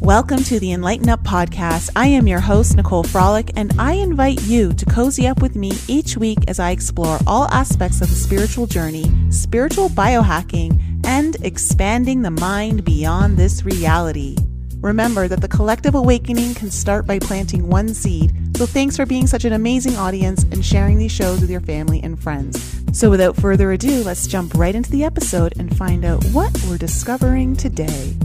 Welcome to the Enlighten Up podcast. I am your host, Nicole Frolick, and I invite you to cozy up with me each week as I explore all aspects of the spiritual journey, spiritual biohacking, and expanding the mind beyond this reality. Remember that the collective awakening can start by planting one seed. So thanks for being such an amazing audience and sharing these shows with your family and friends. So without further ado, let's jump right into the episode and find out what we're discovering today.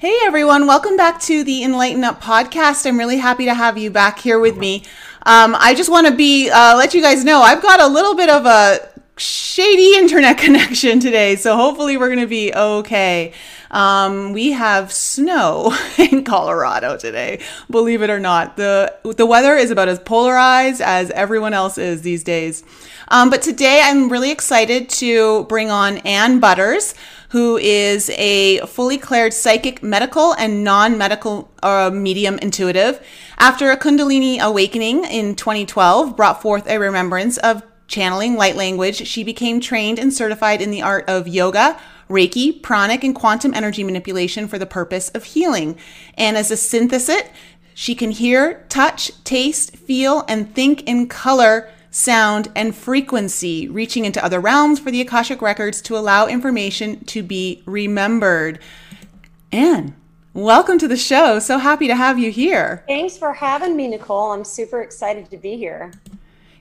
Hey everyone, welcome back to the Enlighten Up podcast. I'm really happy to have you back here with me. Um, I just want to be uh, let you guys know I've got a little bit of a shady internet connection today, so hopefully we're going to be okay. Um, we have snow in Colorado today, believe it or not. the The weather is about as polarized as everyone else is these days. Um, but today I'm really excited to bring on Anne Butters who is a fully claired psychic, medical, and non medical uh, medium intuitive. After a Kundalini awakening in 2012 brought forth a remembrance of channeling light language, she became trained and certified in the art of yoga. Reiki, pranic, and quantum energy manipulation for the purpose of healing. And as a synesthete, she can hear, touch, taste, feel, and think in color sound, and frequency, reaching into other realms for the Akashic records to allow information to be remembered. Anne, welcome to the show. So happy to have you here. Thanks for having me, Nicole. I'm super excited to be here.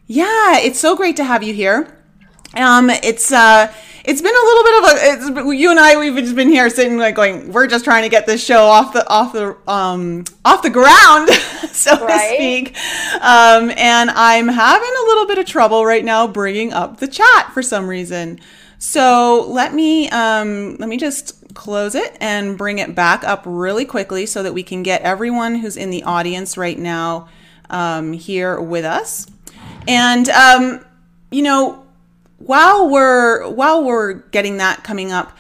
Yeah, it's so great to have you here. Um, it's uh, it's been a little bit of a. It's, you and I, we've just been here sitting like going. We're just trying to get this show off the off the um off the ground, so right. to speak. Um, and I'm having a little bit of trouble right now bringing up the chat for some reason. So let me um let me just close it and bring it back up really quickly so that we can get everyone who's in the audience right now um, here with us. And um, you know while we're while we're getting that coming up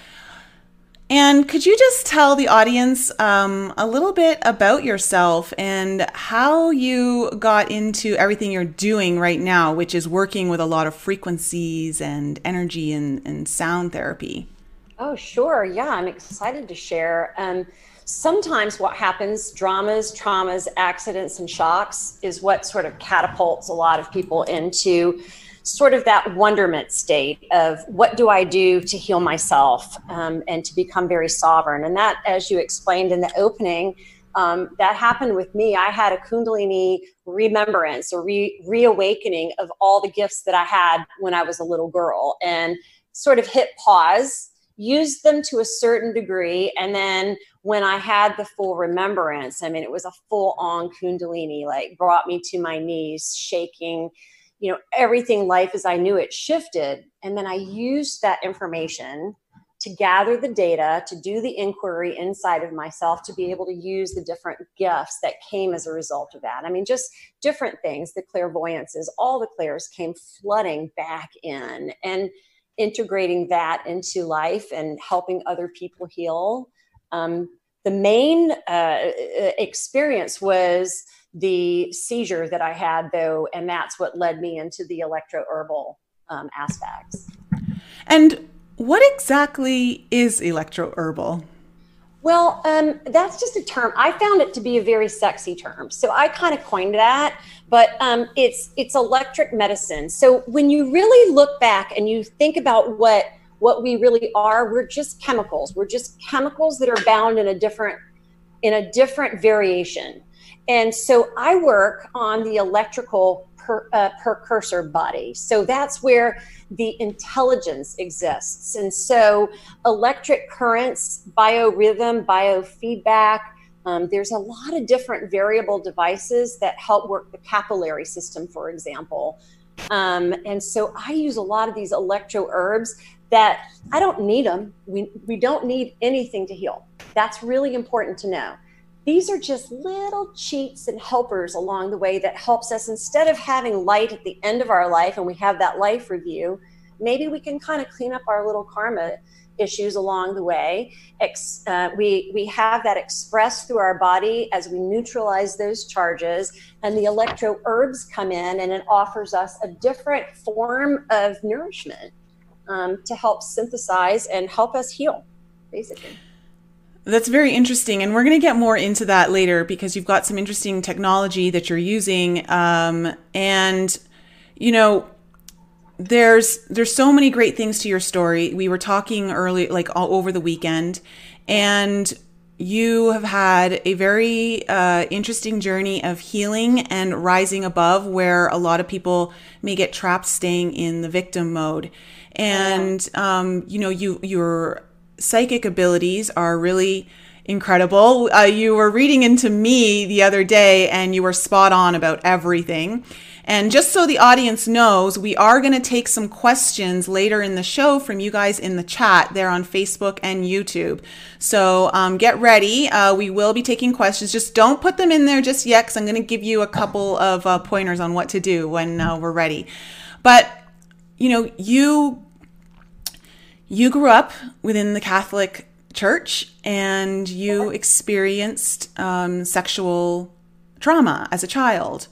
and could you just tell the audience um, a little bit about yourself and how you got into everything you're doing right now, which is working with a lot of frequencies and energy and, and sound therapy? Oh, sure. Yeah, I'm excited to share. Um, sometimes what happens, dramas, traumas, accidents, and shocks, is what sort of catapults a lot of people into sort of that wonderment state of what do I do to heal myself um, and to become very sovereign. And that, as you explained in the opening, um, that happened with me. I had a Kundalini remembrance or re- reawakening of all the gifts that I had when I was a little girl and sort of hit pause, used them to a certain degree. And then when I had the full remembrance, I mean, it was a full on Kundalini, like brought me to my knees, shaking you know everything life as i knew it shifted. And then i used that information to gather the data to do the inquiry inside of myself to be able to use the different gifts that came as a result of that. I mean just different things the clairvoyances all the clairs came flooding back in and integrating that into life and helping other people heal. Um, the main uh, experience was the seizure that I had, though, and that's what led me into the electro herbal um, aspects. And what exactly is electro herbal? Well, um, that's just a term. I found it to be a very sexy term, so I kind of coined that. But um, it's it's electric medicine. So when you really look back and you think about what what we really are, we're just chemicals. We're just chemicals that are bound in a different in a different variation. And so I work on the electrical per, uh, precursor body. So that's where the intelligence exists. And so electric currents, biorhythm, biofeedback, um, there's a lot of different variable devices that help work the capillary system, for example. Um, and so I use a lot of these electro herbs that I don't need them. We, we don't need anything to heal. That's really important to know these are just little cheats and helpers along the way that helps us instead of having light at the end of our life and we have that life review maybe we can kind of clean up our little karma issues along the way. Ex, uh, we we have that expressed through our body as we neutralize those charges and the electro herbs come in and it offers us a different form of nourishment um, to help synthesize and help us heal basically That's very interesting, and we're going to get more into that later because you've got some interesting technology that you're using, um, and you know, there's there's so many great things to your story. We were talking early, like all over the weekend, and you have had a very uh, interesting journey of healing and rising above, where a lot of people may get trapped staying in the victim mode. And um, you know, you your psychic abilities are really incredible. Uh, you were reading into me the other day, and you were spot on about everything. And just so the audience knows, we are going to take some questions later in the show from you guys in the chat there on Facebook and YouTube. So um, get ready. Uh, we will be taking questions. Just don't put them in there just yet because I'm going to give you a couple of uh, pointers on what to do when uh, we're ready. But, you know, you you grew up within the Catholic Church and you experienced um, sexual trauma as a child.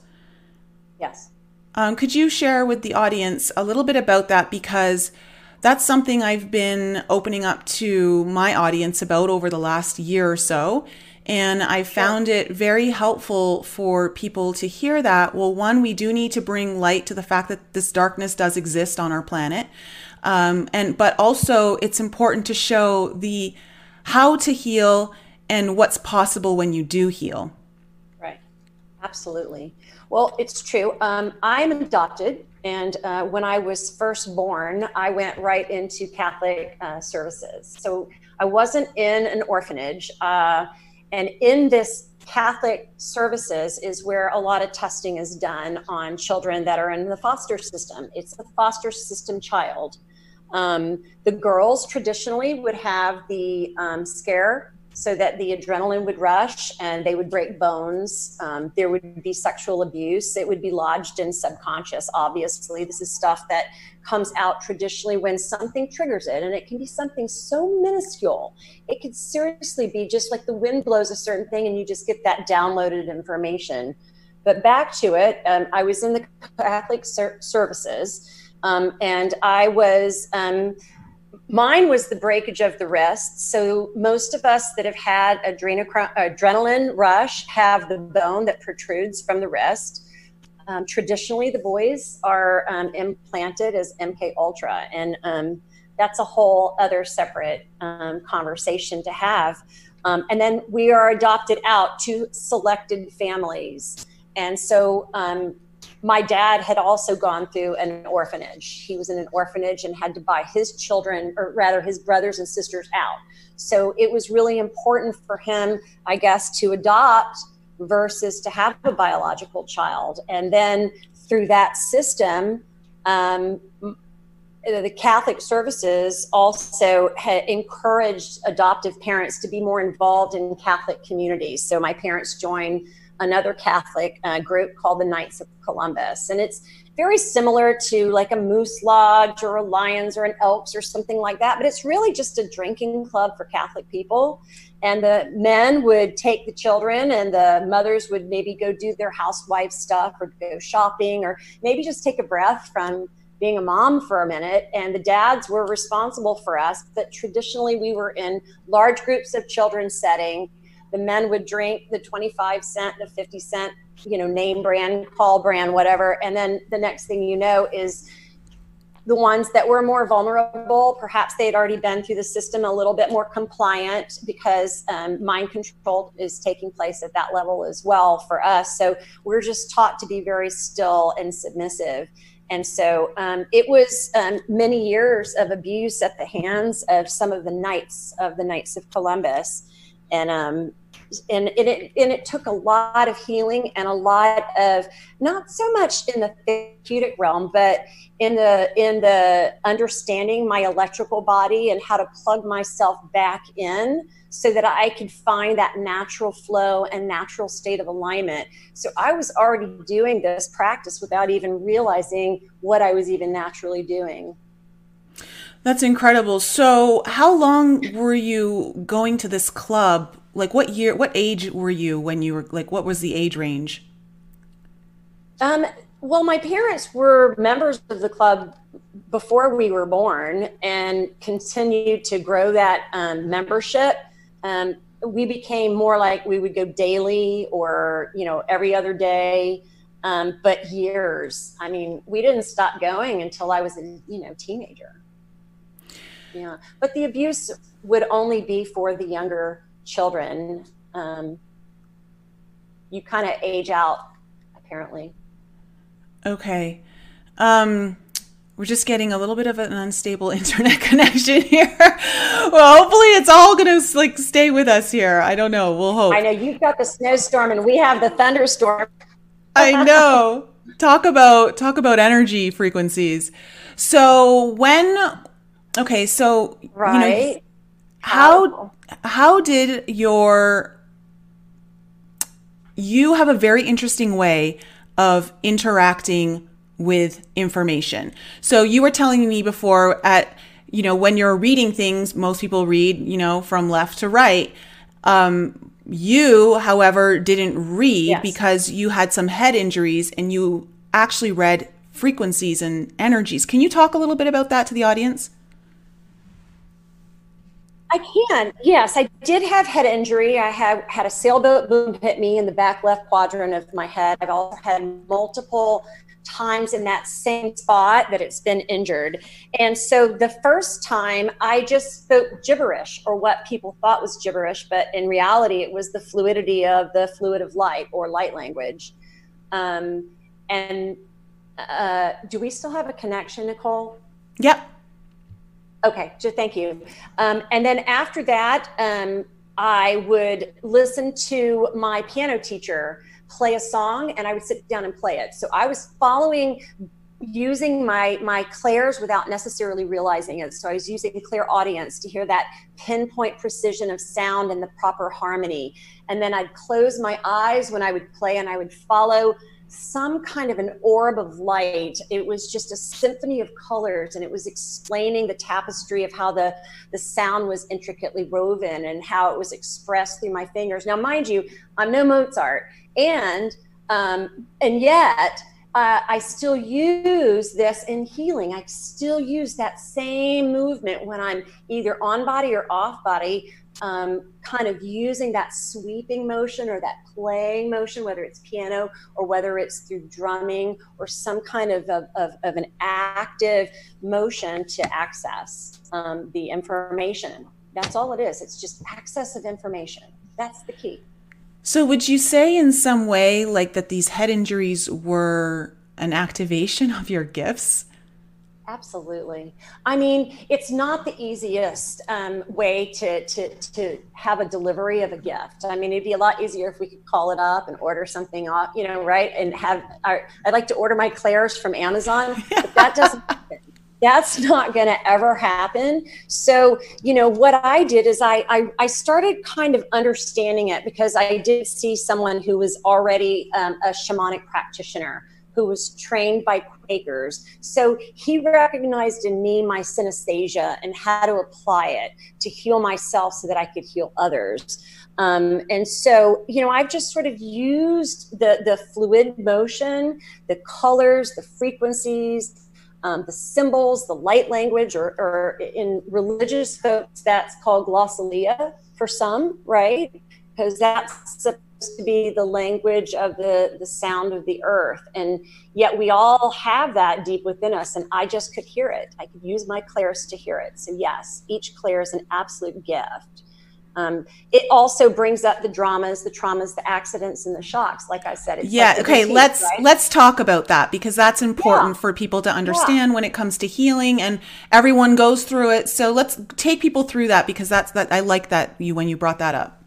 Yes. Um, could you share with the audience a little bit about that? Because that's something I've been opening up to my audience about over the last year or so. And I found it very helpful for people to hear that. Well, one, we do need to bring light to the fact that this darkness does exist on our planet. Um, and but also it's important to show the how to heal and what's possible when you do heal. Right. Absolutely. Well, it's true. Um, I'm adopted, and uh, when I was first born, I went right into Catholic uh, services. So I wasn't in an orphanage. Uh, and in this Catholic services is where a lot of testing is done on children that are in the foster system. It's a foster system child. Um, the girls traditionally would have the um, scare so that the adrenaline would rush and they would break bones. Um, there would be sexual abuse. It would be lodged in subconscious. Obviously, this is stuff that comes out traditionally when something triggers it. And it can be something so minuscule. It could seriously be just like the wind blows a certain thing and you just get that downloaded information. But back to it, um, I was in the Catholic ser- services um, and I was. Um, Mine was the breakage of the wrist. So most of us that have had adrenaline rush have the bone that protrudes from the wrist. Um, traditionally, the boys are um, implanted as MK Ultra, and um, that's a whole other separate um, conversation to have. And then we are adopted out to selected families, and so my dad had also gone through an orphanage. He was in an orphanage and had to buy his children, or rather his brothers and sisters, out. So it was really important for him, I guess, to adopt versus to have a biological child. And then through that system, um, the Catholic services also encouraged adoptive parents to be more involved in Catholic communities. So my parents joined another Catholic uh, group called the Knights of Columbus. And it's very similar to like a Moose Lodge or a Lions or an Elks or something like that, but it's really just a drinking club for Catholic people. And the men would take the children, and the mothers would maybe go do their housewife stuff or go shopping or maybe just take a breath from being a mom for a minute and the dads were responsible for us but traditionally we were in large groups of children setting the men would drink the 25 cent, the 50 cent, you know, name brand, call brand, whatever. And then the next thing you know is the ones that were more vulnerable, perhaps they had already been through the system a little bit more compliant because um, mind control is taking place at that level as well for us. So we're just taught to be very still and submissive. And so um, it was um, many years of abuse at the hands of some of the knights of the Knights of Columbus and um and, it and it took a lot of healing and a lot of not so much in the therapeutic realm but in the in the understanding my electrical body and how to plug myself back in so that I could find that natural flow and natural state of alignment. So I was already doing this practice without even realizing what I was even naturally doing. That's incredible. So, how long were you going to this club? Like, what year, what age were you when you were, like, what was the age range? Um, well, my parents were members of the club before we were born and continued to grow that um, membership. Um, we became more like we would go daily or you know every other day um, but years i mean we didn't stop going until i was a you know teenager yeah but the abuse would only be for the younger children um, you kind of age out apparently okay um we're just getting a little bit of an unstable internet connection here. well, hopefully it's all going to like stay with us here. I don't know. We'll hope. I know you've got the snowstorm and we have the thunderstorm. I know. Talk about talk about energy frequencies. So when okay, so right. You know, how how did your you have a very interesting way of interacting with information. So you were telling me before at you know when you're reading things, most people read you know from left to right. Um, you, however, didn't read yes. because you had some head injuries and you actually read frequencies and energies. Can you talk a little bit about that to the audience? I can. Yes, I did have head injury. I have had a sailboat boom hit me in the back left quadrant of my head. I've also had multiple times in that same spot that it's been injured. And so the first time I just spoke gibberish or what people thought was gibberish, but in reality, it was the fluidity of the fluid of light or light language. Um, and uh, do we still have a connection, Nicole? Yep. Okay, so thank you. Um, and then after that, um, I would listen to my piano teacher play a song and I would sit down and play it. So I was following using my my clairs without necessarily realizing it so i was using clairaudience to hear that pinpoint precision of sound and the proper harmony and then i'd close my eyes when i would play and i would follow some kind of an orb of light it was just a symphony of colors and it was explaining the tapestry of how the the sound was intricately woven and how it was expressed through my fingers now mind you i'm no mozart and um, and yet uh, I still use this in healing. I still use that same movement when I'm either on body or off body, um, kind of using that sweeping motion or that playing motion, whether it's piano or whether it's through drumming or some kind of, of, of, of an active motion to access um, the information. That's all it is. It's just access of information. That's the key. So, would you say in some way, like that these head injuries were an activation of your gifts? Absolutely. I mean, it's not the easiest um, way to, to, to have a delivery of a gift. I mean, it'd be a lot easier if we could call it up and order something off, you know, right? And have, our, I'd like to order my clairs from Amazon, but that doesn't happen that's not going to ever happen so you know what i did is I, I, I started kind of understanding it because i did see someone who was already um, a shamanic practitioner who was trained by quakers so he recognized in me my synesthesia and how to apply it to heal myself so that i could heal others um, and so, you know, I've just sort of used the the fluid motion, the colors, the frequencies, um, the symbols, the light language, or, or in religious folks, that's called glossolalia for some, right? Because that's supposed to be the language of the, the sound of the earth. And yet we all have that deep within us. And I just could hear it. I could use my clairs to hear it. So, yes, each clair is an absolute gift. Um, it also brings up the dramas, the traumas, the accidents, and the shocks. Like I said, yeah. Like okay, let's right? let's talk about that because that's important yeah. for people to understand yeah. when it comes to healing, and everyone goes through it. So let's take people through that because that's that. I like that you when you brought that up.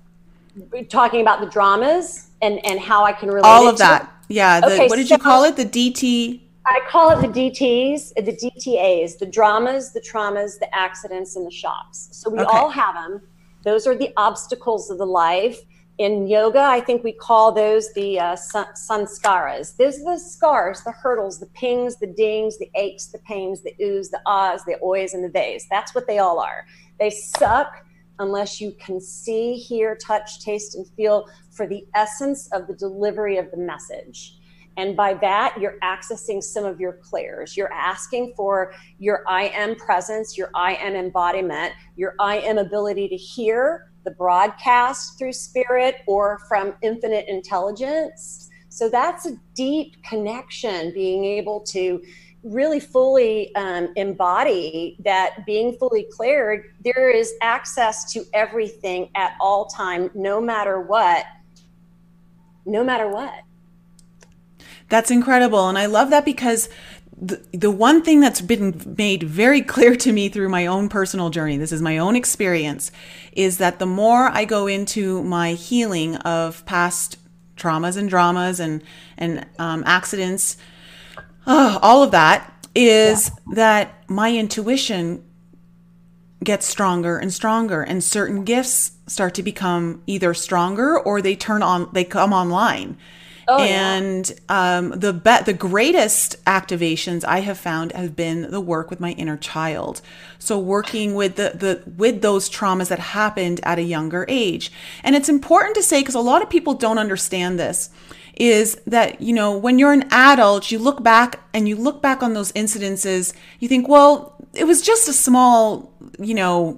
We're talking about the dramas and and how I can relate all of that. It. Yeah. The, okay, what did so you call it? The DT. I call it the DTs, the DTAs, the dramas, the traumas, the accidents, and the shocks. So we okay. all have them those are the obstacles of the life. In yoga, I think we call those the uh, sanskaras. Those are the scars, the hurdles, the pings, the dings, the aches, the pains, the oohs, the ahs, the oys, and the vays. That's what they all are. They suck unless you can see, hear, touch, taste, and feel for the essence of the delivery of the message. And by that, you're accessing some of your clairs. You're asking for your I am presence, your I am embodiment, your I am ability to hear the broadcast through spirit or from infinite intelligence. So that's a deep connection, being able to really fully um, embody that being fully claired, there is access to everything at all time, no matter what. No matter what. That's incredible. And I love that because the, the one thing that's been made very clear to me through my own personal journey, this is my own experience, is that the more I go into my healing of past traumas and dramas and, and um, accidents, uh, all of that, is yeah. that my intuition gets stronger and stronger and certain gifts start to become either stronger or they turn on they come online Oh, and yeah. um, the be- the greatest activations I have found have been the work with my inner child. So working with the, the with those traumas that happened at a younger age. And it's important to say because a lot of people don't understand this is that you know when you're an adult you look back and you look back on those incidences you think well it was just a small you know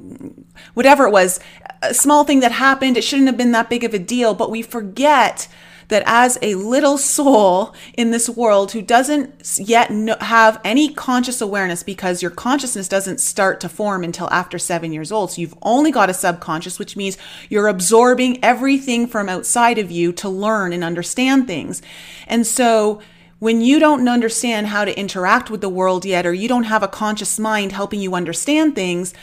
whatever it was a small thing that happened it shouldn't have been that big of a deal but we forget that as a little soul in this world who doesn't yet have any conscious awareness because your consciousness doesn't start to form until after seven years old. So you've only got a subconscious, which means you're absorbing everything from outside of you to learn and understand things. And so when you don't understand how to interact with the world yet, or you don't have a conscious mind helping you understand things,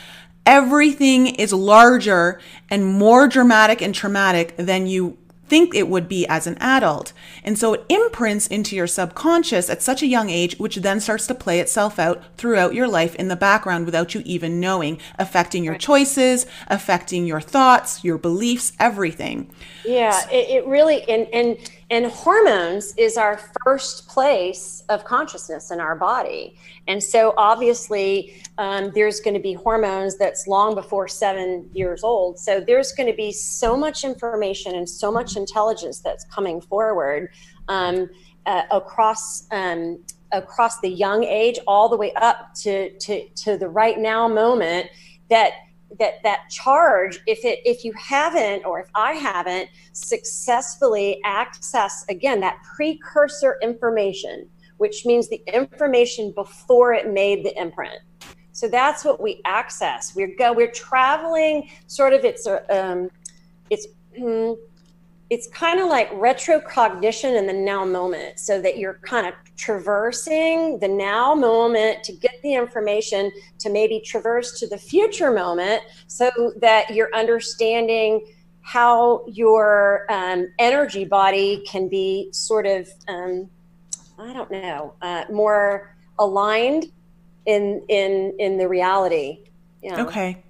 everything is larger and more dramatic and traumatic than you think it would be as an adult. And so it imprints into your subconscious at such a young age, which then starts to play itself out throughout your life in the background without you even knowing, affecting your choices, affecting your thoughts, your beliefs, everything. Yeah, it, it really, and, and, and hormones is our first place of consciousness in our body. And so obviously, um, there's going to be hormones that's long before seven years old. So there's going to be so much information and so much intelligence that's coming forward um, uh, across. Um, across the young age all the way up to, to, to the right now moment that that that charge if it if you haven't or if i haven't successfully access again that precursor information which means the information before it made the imprint. So that's what we access. We're go we're traveling sort of it's a um, it's mm, it's kind of like retrocognition in the now moment so that you're kind of traversing the now moment to get the information to maybe traverse to the future moment so that you're understanding how your um, energy body can be sort of um, i don't know uh, more aligned in in in the reality okay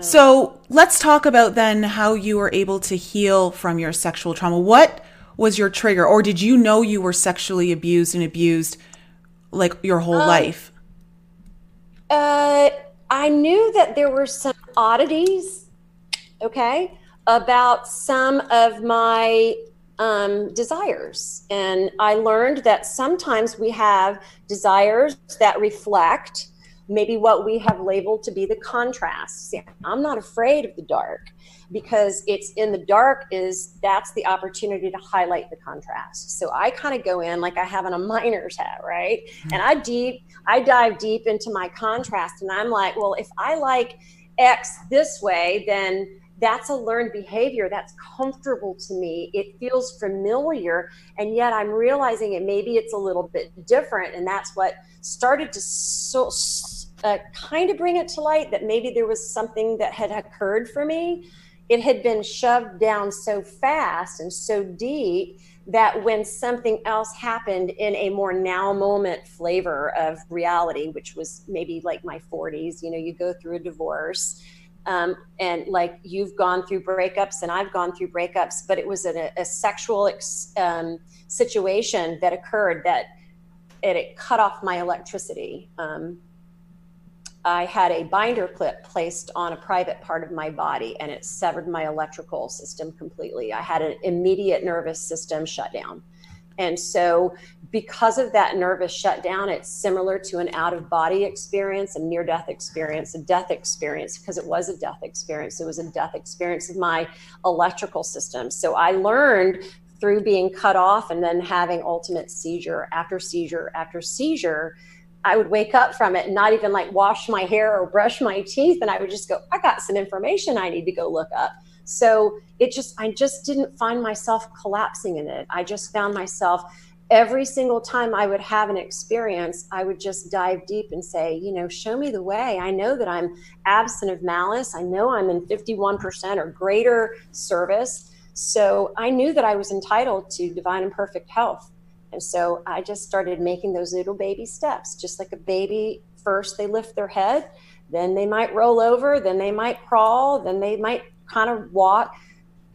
so let's talk about then how you were able to heal from your sexual trauma. What was your trigger, or did you know you were sexually abused and abused like your whole um, life? Uh, I knew that there were some oddities, okay, about some of my um, desires. And I learned that sometimes we have desires that reflect maybe what we have labeled to be the contrast. See, I'm not afraid of the dark because it's in the dark is that's the opportunity to highlight the contrast. So I kind of go in like I have on a miner's hat, right? And I deep I dive deep into my contrast and I'm like, well, if I like X this way, then that's a learned behavior that's comfortable to me it feels familiar and yet i'm realizing it maybe it's a little bit different and that's what started to so uh, kind of bring it to light that maybe there was something that had occurred for me. It had been shoved down so fast and so deep that when something else happened in a more now moment flavor of reality, which was maybe like my 40s, you know, you go through a divorce. Um, and like you've gone through breakups and I've gone through breakups, but it was a, a sexual ex, um, situation that occurred that it, it, cut off my electricity. Um, I had a binder clip placed on a private part of my body and it severed my electrical system completely. I had an immediate nervous system shutdown. And so because of that nervous shutdown, it's similar to an out of body experience, a near death experience, a death experience, because it was a death experience. It was a death experience of my electrical system. So I learned through being cut off and then having ultimate seizure after seizure after seizure. I would wake up from it and not even like wash my hair or brush my teeth. And I would just go, I got some information I need to go look up. So it just, I just didn't find myself collapsing in it. I just found myself every single time I would have an experience, I would just dive deep and say, you know, show me the way. I know that I'm absent of malice. I know I'm in 51% or greater service. So I knew that I was entitled to divine and perfect health. And so I just started making those little baby steps, just like a baby. First, they lift their head, then they might roll over, then they might crawl, then they might kind of walk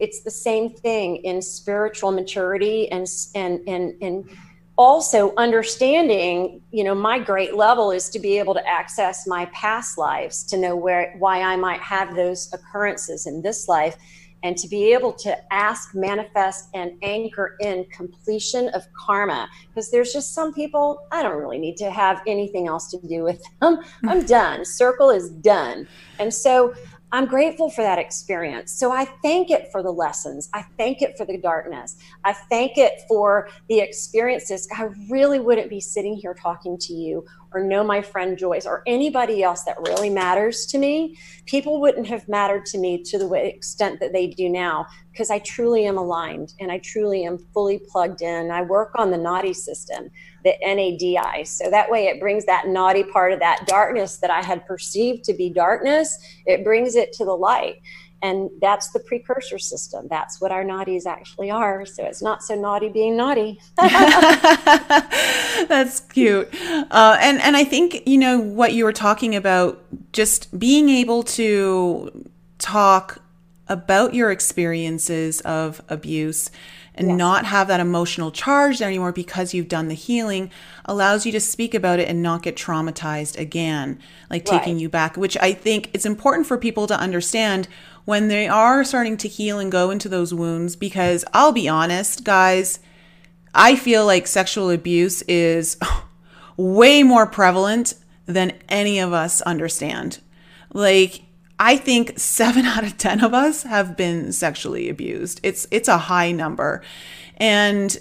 it's the same thing in spiritual maturity and and and and also understanding you know my great level is to be able to access my past lives to know where why i might have those occurrences in this life and to be able to ask manifest and anchor in completion of karma because there's just some people i don't really need to have anything else to do with them i'm done circle is done and so I'm grateful for that experience. So I thank it for the lessons. I thank it for the darkness. I thank it for the experiences. I really wouldn't be sitting here talking to you or know my friend Joyce or anybody else that really matters to me. People wouldn't have mattered to me to the extent that they do now because I truly am aligned and I truly am fully plugged in. I work on the naughty system the NADI. So that way it brings that naughty part of that darkness that I had perceived to be darkness, it brings it to the light. And that's the precursor system. That's what our naughties actually are. So it's not so naughty being naughty. that's cute. Uh, and, and I think, you know, what you were talking about, just being able to talk about your experiences of abuse and yes. not have that emotional charge anymore because you've done the healing allows you to speak about it and not get traumatized again, like right. taking you back, which I think it's important for people to understand when they are starting to heal and go into those wounds. Because I'll be honest, guys, I feel like sexual abuse is way more prevalent than any of us understand. Like, I think seven out of 10 of us have been sexually abused. It's, it's a high number. And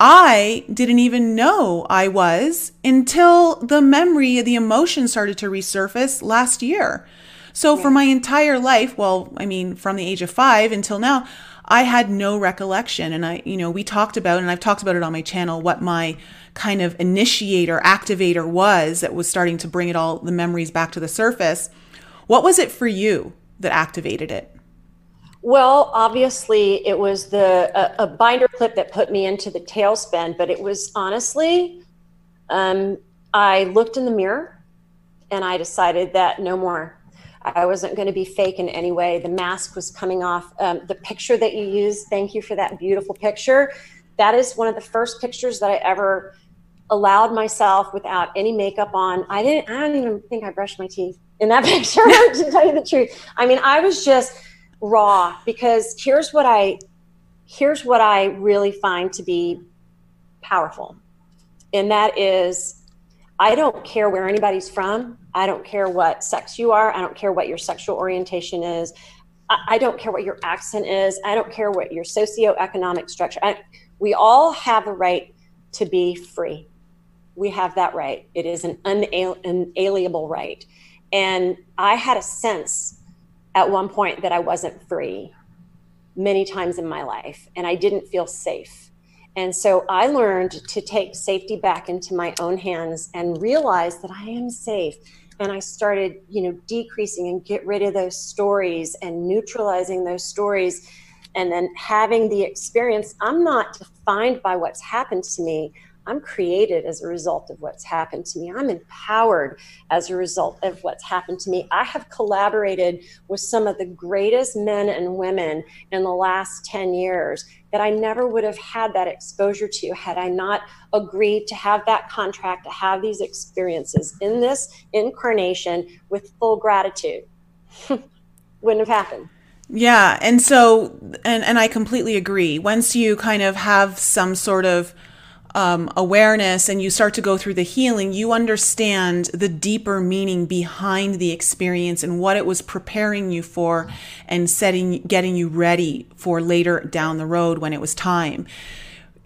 I didn't even know I was until the memory, the emotion started to resurface last year. So for my entire life, well, I mean, from the age of five until now, I had no recollection. And I, you know, we talked about, and I've talked about it on my channel, what my kind of initiator, activator was that was starting to bring it all, the memories back to the surface. What was it for you that activated it? Well, obviously, it was the a, a binder clip that put me into the tailspin. But it was honestly, um, I looked in the mirror and I decided that no more. I wasn't going to be fake in any way. The mask was coming off. Um, the picture that you used, thank you for that beautiful picture. That is one of the first pictures that I ever allowed myself without any makeup on. I didn't. I don't even think I brushed my teeth in that picture, to tell you the truth. I mean, I was just raw because here's what I here's what I really find to be powerful. And that is I don't care where anybody's from. I don't care what sex you are. I don't care what your sexual orientation is. I, I don't care what your accent is. I don't care what your socioeconomic structure. I, we all have a right to be free. We have that right. It is an unalienable right. And I had a sense at one point that I wasn't free many times in my life, and I didn't feel safe. And so I learned to take safety back into my own hands and realize that I am safe. And I started, you know, decreasing and get rid of those stories and neutralizing those stories and then having the experience. I'm not defined by what's happened to me. I'm created as a result of what's happened to me. I'm empowered as a result of what's happened to me. I have collaborated with some of the greatest men and women in the last 10 years that I never would have had that exposure to had I not agreed to have that contract, to have these experiences in this incarnation with full gratitude. Wouldn't have happened. Yeah. And so, and, and I completely agree. Once you kind of have some sort of um, awareness and you start to go through the healing, you understand the deeper meaning behind the experience and what it was preparing you for and setting, getting you ready for later down the road when it was time.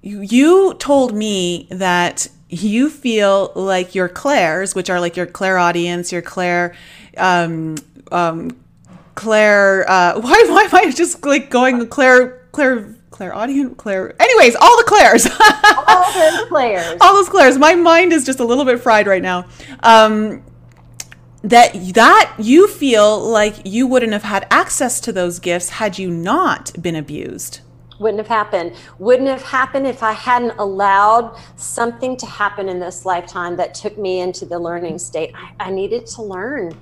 You, told me that you feel like your clairs, which are like your clairaudience, your clair, um, um, Claire, uh, why, why am I just like going Claire, Claire, Claire, clairaudient, Claire. Anyways, all the Claires. all those Claires. all those Claires. My mind is just a little bit fried right now. Um, that that you feel like you wouldn't have had access to those gifts had you not been abused. Wouldn't have happened. Wouldn't have happened if I hadn't allowed something to happen in this lifetime that took me into the learning state. I, I needed to learn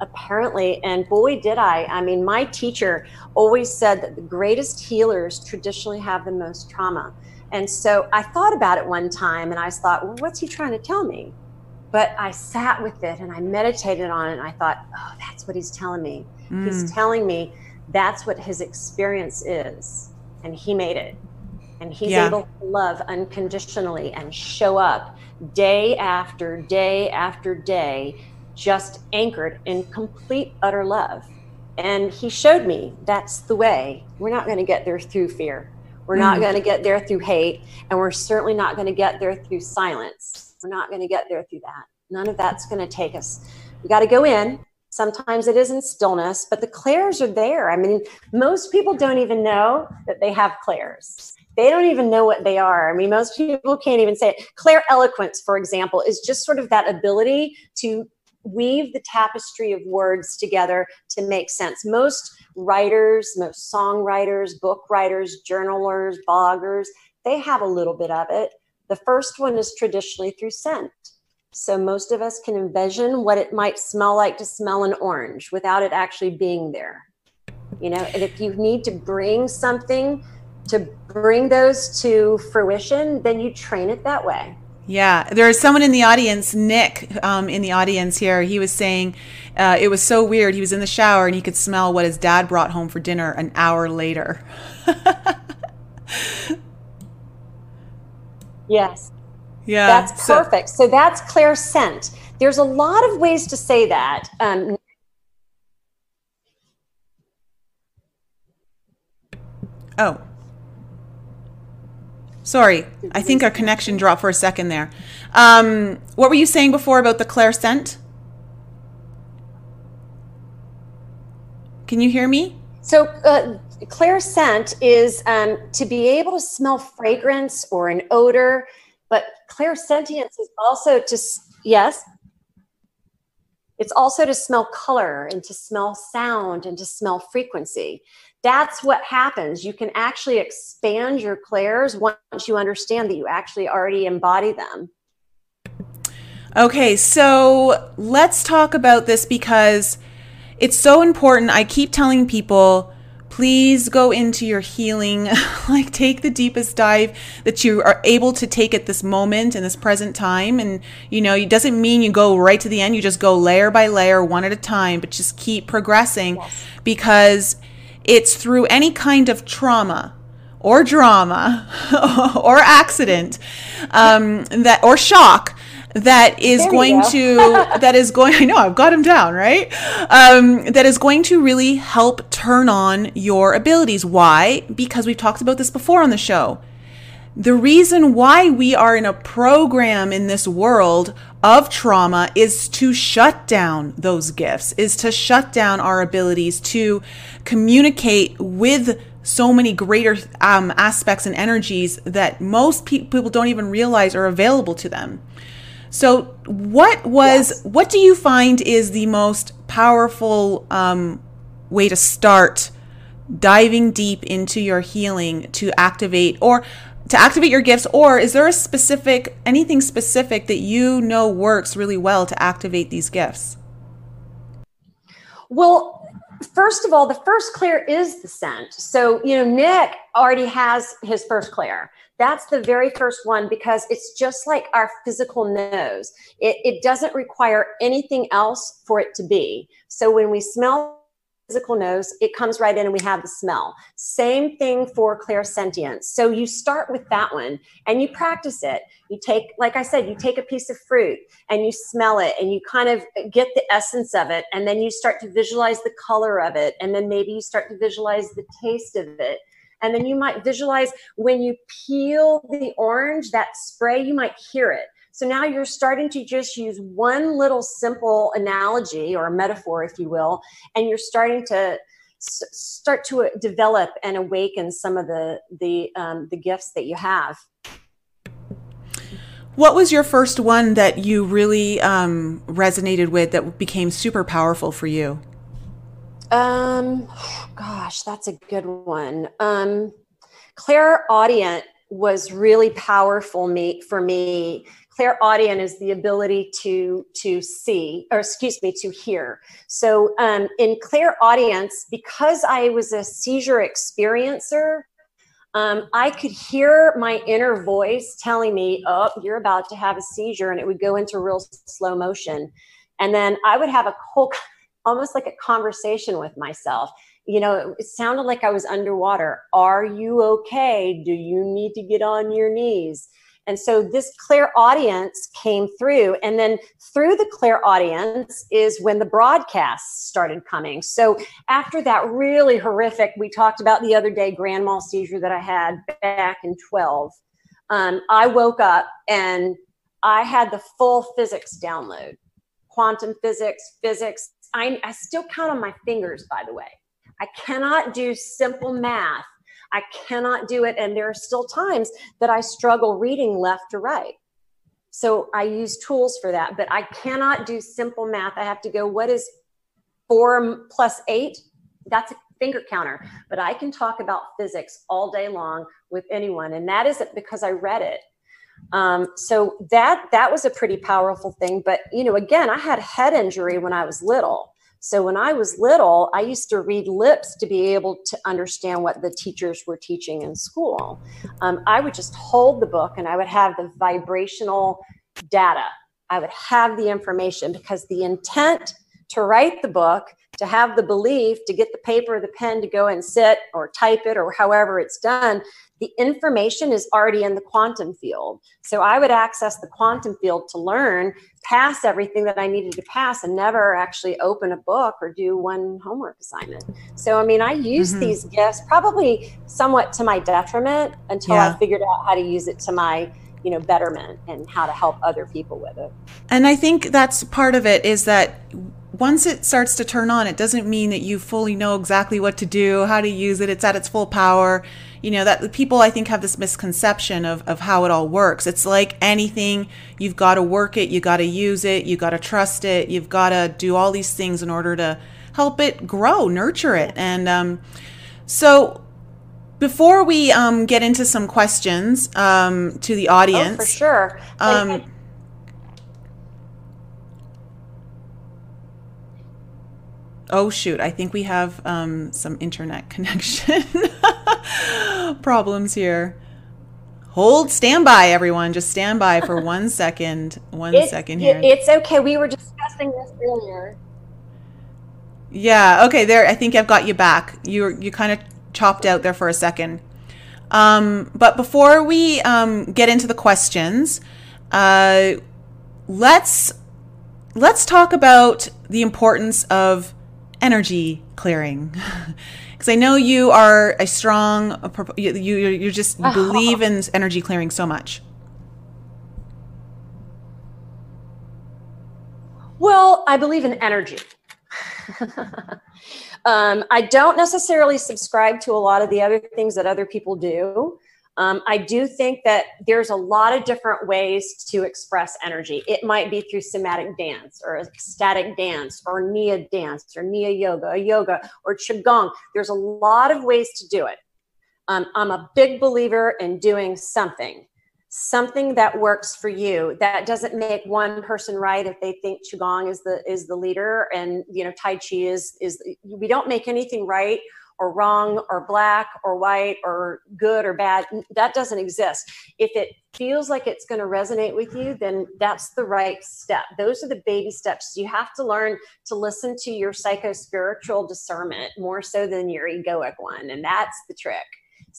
apparently and boy did i. I mean my teacher always said that the greatest healers traditionally have the most trauma. And so i thought about it one time and i thought well what's he trying to tell me? But i sat with it and i meditated on it and i thought oh that's what he's telling me. Mm. he's telling me that's what his experience is. And he made it. And he's yeah. able to love unconditionally and show up day after day after day just anchored in complete, utter love. And he showed me that's the way. We're not going to get there through fear. We're mm. not going to get there through hate. And we're certainly not going to get there through silence. We're not going to get there through that. None of that's going to take us. We got to go in. Sometimes it is in stillness, but the clairs are there. I mean, most people don't even know that they have clairs they don't even know what they are. I mean, most people can't even say it. Clair eloquence, for example, is just sort of that ability to weave the tapestry of words together to make sense. Most writers, most songwriters, book writers, journalers, bloggers, they have a little bit of it. The first one is traditionally through scent. So most of us can envision what it might smell like to smell an orange without it actually being there. You know, and if you need to bring something to bring those to fruition, then you train it that way. Yeah, there is someone in the audience, Nick, um, in the audience here. He was saying uh, it was so weird. He was in the shower and he could smell what his dad brought home for dinner an hour later. yes. Yeah. That's perfect. So, so that's clairscent. There's a lot of ways to say that. Um, oh, Sorry, I think our connection dropped for a second there. Um, what were you saying before about the clairscent? Can you hear me? So, uh, clairscent is um, to be able to smell fragrance or an odor, but clairsentience is also to, yes, it's also to smell color and to smell sound and to smell frequency that's what happens. You can actually expand your clairs once you understand that you actually already embody them. Okay, so let's talk about this because it's so important. I keep telling people, please go into your healing. like, take the deepest dive that you are able to take at this moment in this present time. And, you know, it doesn't mean you go right to the end. You just go layer by layer, one at a time, but just keep progressing yes. because it's through any kind of trauma or drama or accident um, that or shock that is there going to that is going i know i've got him down right? Um, that is going to really help turn on your abilities. Why? Because we've talked about this before on the show the reason why we are in a program in this world of trauma is to shut down those gifts, is to shut down our abilities to communicate with so many greater um, aspects and energies that most pe- people don't even realize are available to them. So, what was, yes. what do you find is the most powerful um, way to start diving deep into your healing to activate or to activate your gifts or is there a specific anything specific that you know works really well to activate these gifts? Well first of all the first clair is the scent. So you know nick already has his first clair. That's the very first one because it's just like our physical nose. It, it doesn't require anything else for it to be. So when we smell physical nose, it comes right in and we have the smell. Same thing for clairsentience. So you start with that one and you practice it. You take, like I said, you take a piece of fruit and you smell it and you kind of get the essence of it. And then you start to visualize the color of it. And then maybe you start to visualize the taste of it. And then you might visualize when you peel the orange, that spray, you might hear it. So now you're starting to just use one little simple analogy or a metaphor, if you will, and you're starting to s- start to develop and awaken some of the the um, the gifts that you have. What was your first one that you really um, resonated with that became super powerful for you? Um, gosh, that's a good one. Um, clairaudient was really powerful me for me clairaudient is the ability to to see or excuse me to hear. So um, in clairaudience because i was a seizure experiencer um, i could hear my inner voice telling me oh you're about to have a seizure and it would go into real slow motion. And then i would have a whole almost like a conversation with myself. You know it sounded like i was underwater. Are you okay? Do you need to get on your knees and so this clairaudience came through. And then through the clairaudience is when the broadcasts started coming. So after that really horrific, we talked about the other day, grand mal seizure that I had back in 12, um, I woke up and I had the full physics download quantum physics, physics. I, I still count on my fingers, by the way. I cannot do simple math I cannot do it. And there are still times that I struggle reading left to right. So I use tools for that, but I cannot do simple math. I have to go, what is four plus eight? That's a finger counter. But I can talk about physics all day long with anyone. And that isn't because I read it. Um, so that that was a pretty powerful thing. But you know, again, I had head injury when I was little. So when I was little, I used to read lips to be able to understand what the teachers were teaching in school. Um, I would just hold the book and I would have the vibrational data. I would have the information because the intent to write the book to have the belief to get the paper the pen to go and sit or type it or however it's done the information is already in the quantum field so i would access the quantum field to learn pass everything that i needed to pass and never actually open a book or do one homework assignment so i mean i use mm-hmm. these gifts probably somewhat to my detriment until yeah. i figured out how to use it to my you know betterment and how to help other people with it and i think that's part of it is that once it starts to turn on, it doesn't mean that you fully know exactly what to do, how to use it. It's at its full power. You know, that people I think have this misconception of, of how it all works. It's like anything, you've got to work it, you got to use it, you got to trust it, you've got to do all these things in order to help it grow, nurture it. And um, so before we um, get into some questions um, to the audience, oh, for sure. Oh shoot! I think we have um, some internet connection problems here. Hold standby, everyone. Just stand by for one second. One it's, second here. It's okay. We were discussing this earlier. Yeah. Okay. There. I think I've got you back. You you kind of chopped out there for a second. Um, but before we um, get into the questions, uh, let's let's talk about the importance of energy clearing. Because i know you are a strong you you, you just you believe in energy clearing so much. Well i believe in energy. Um, i don't necessarily subscribe to a lot of the other things that other people do um, I do think that there's a lot of different ways to express energy. It might be through somatic dance or ecstatic dance or Nia dance or Nia yoga, yoga or Qigong. There's a lot of ways to do it. Um, I'm a big believer in doing something, something that works for you. That doesn't make one person right if they think Qigong is the is the leader and you know Tai Chi is is we don't make anything right or wrong or black or white or good or bad. That doesn't exist. If it feels like it's going to resonate with you, then that's the right step. Those are the baby steps. You have to learn to listen to your psycho spiritual discernment more so than your egoic one. And that's the trick.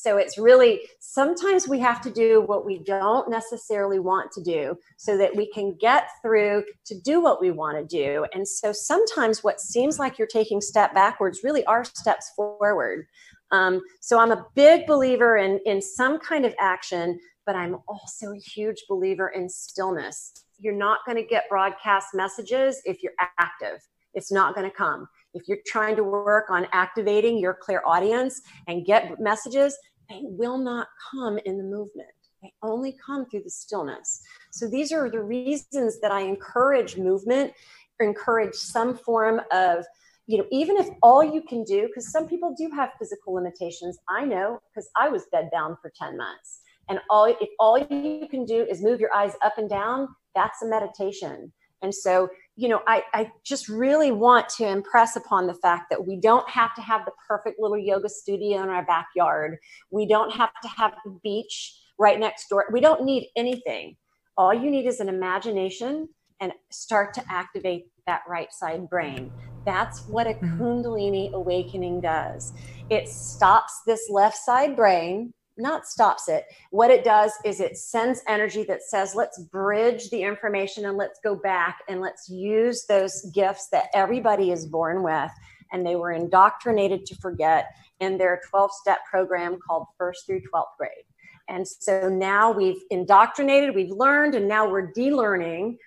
So it's really sometimes we have to do what we don't necessarily want to do so that we can get through to do what we want to do. And so sometimes what seems like you're taking step backwards really are steps forward. Um, so I'm a big believer in in some kind of action, but I'm also a huge believer in stillness. You're not going to get broadcast messages if you're active. It's not going to come. If you're trying to work on activating your clairaudience and get messages, they will not come in the movement. They only come through the stillness. So these are the reasons that I encourage movement, encourage some form of, you know, even if all you can do, because some people do have physical limitations. I know because I was bedbound for 10 months. And all if all you can do is move your eyes up and down, that's a meditation. And so you know, I, I just really want to impress upon the fact that we don't have to have the perfect little yoga studio in our backyard. We don't have to have the beach right next door. We don't need anything. All you need is an imagination and start to activate that right side brain. That's what a mm-hmm. Kundalini awakening does. It stops this left side brain not stops it. What it does is it sends energy that says, let's bridge the information and let's go back and let's use those gifts that everybody is born with and they were indoctrinated to forget in their 12 step program called first through 12th grade. And so now we've indoctrinated, we've learned, and now we're de-learning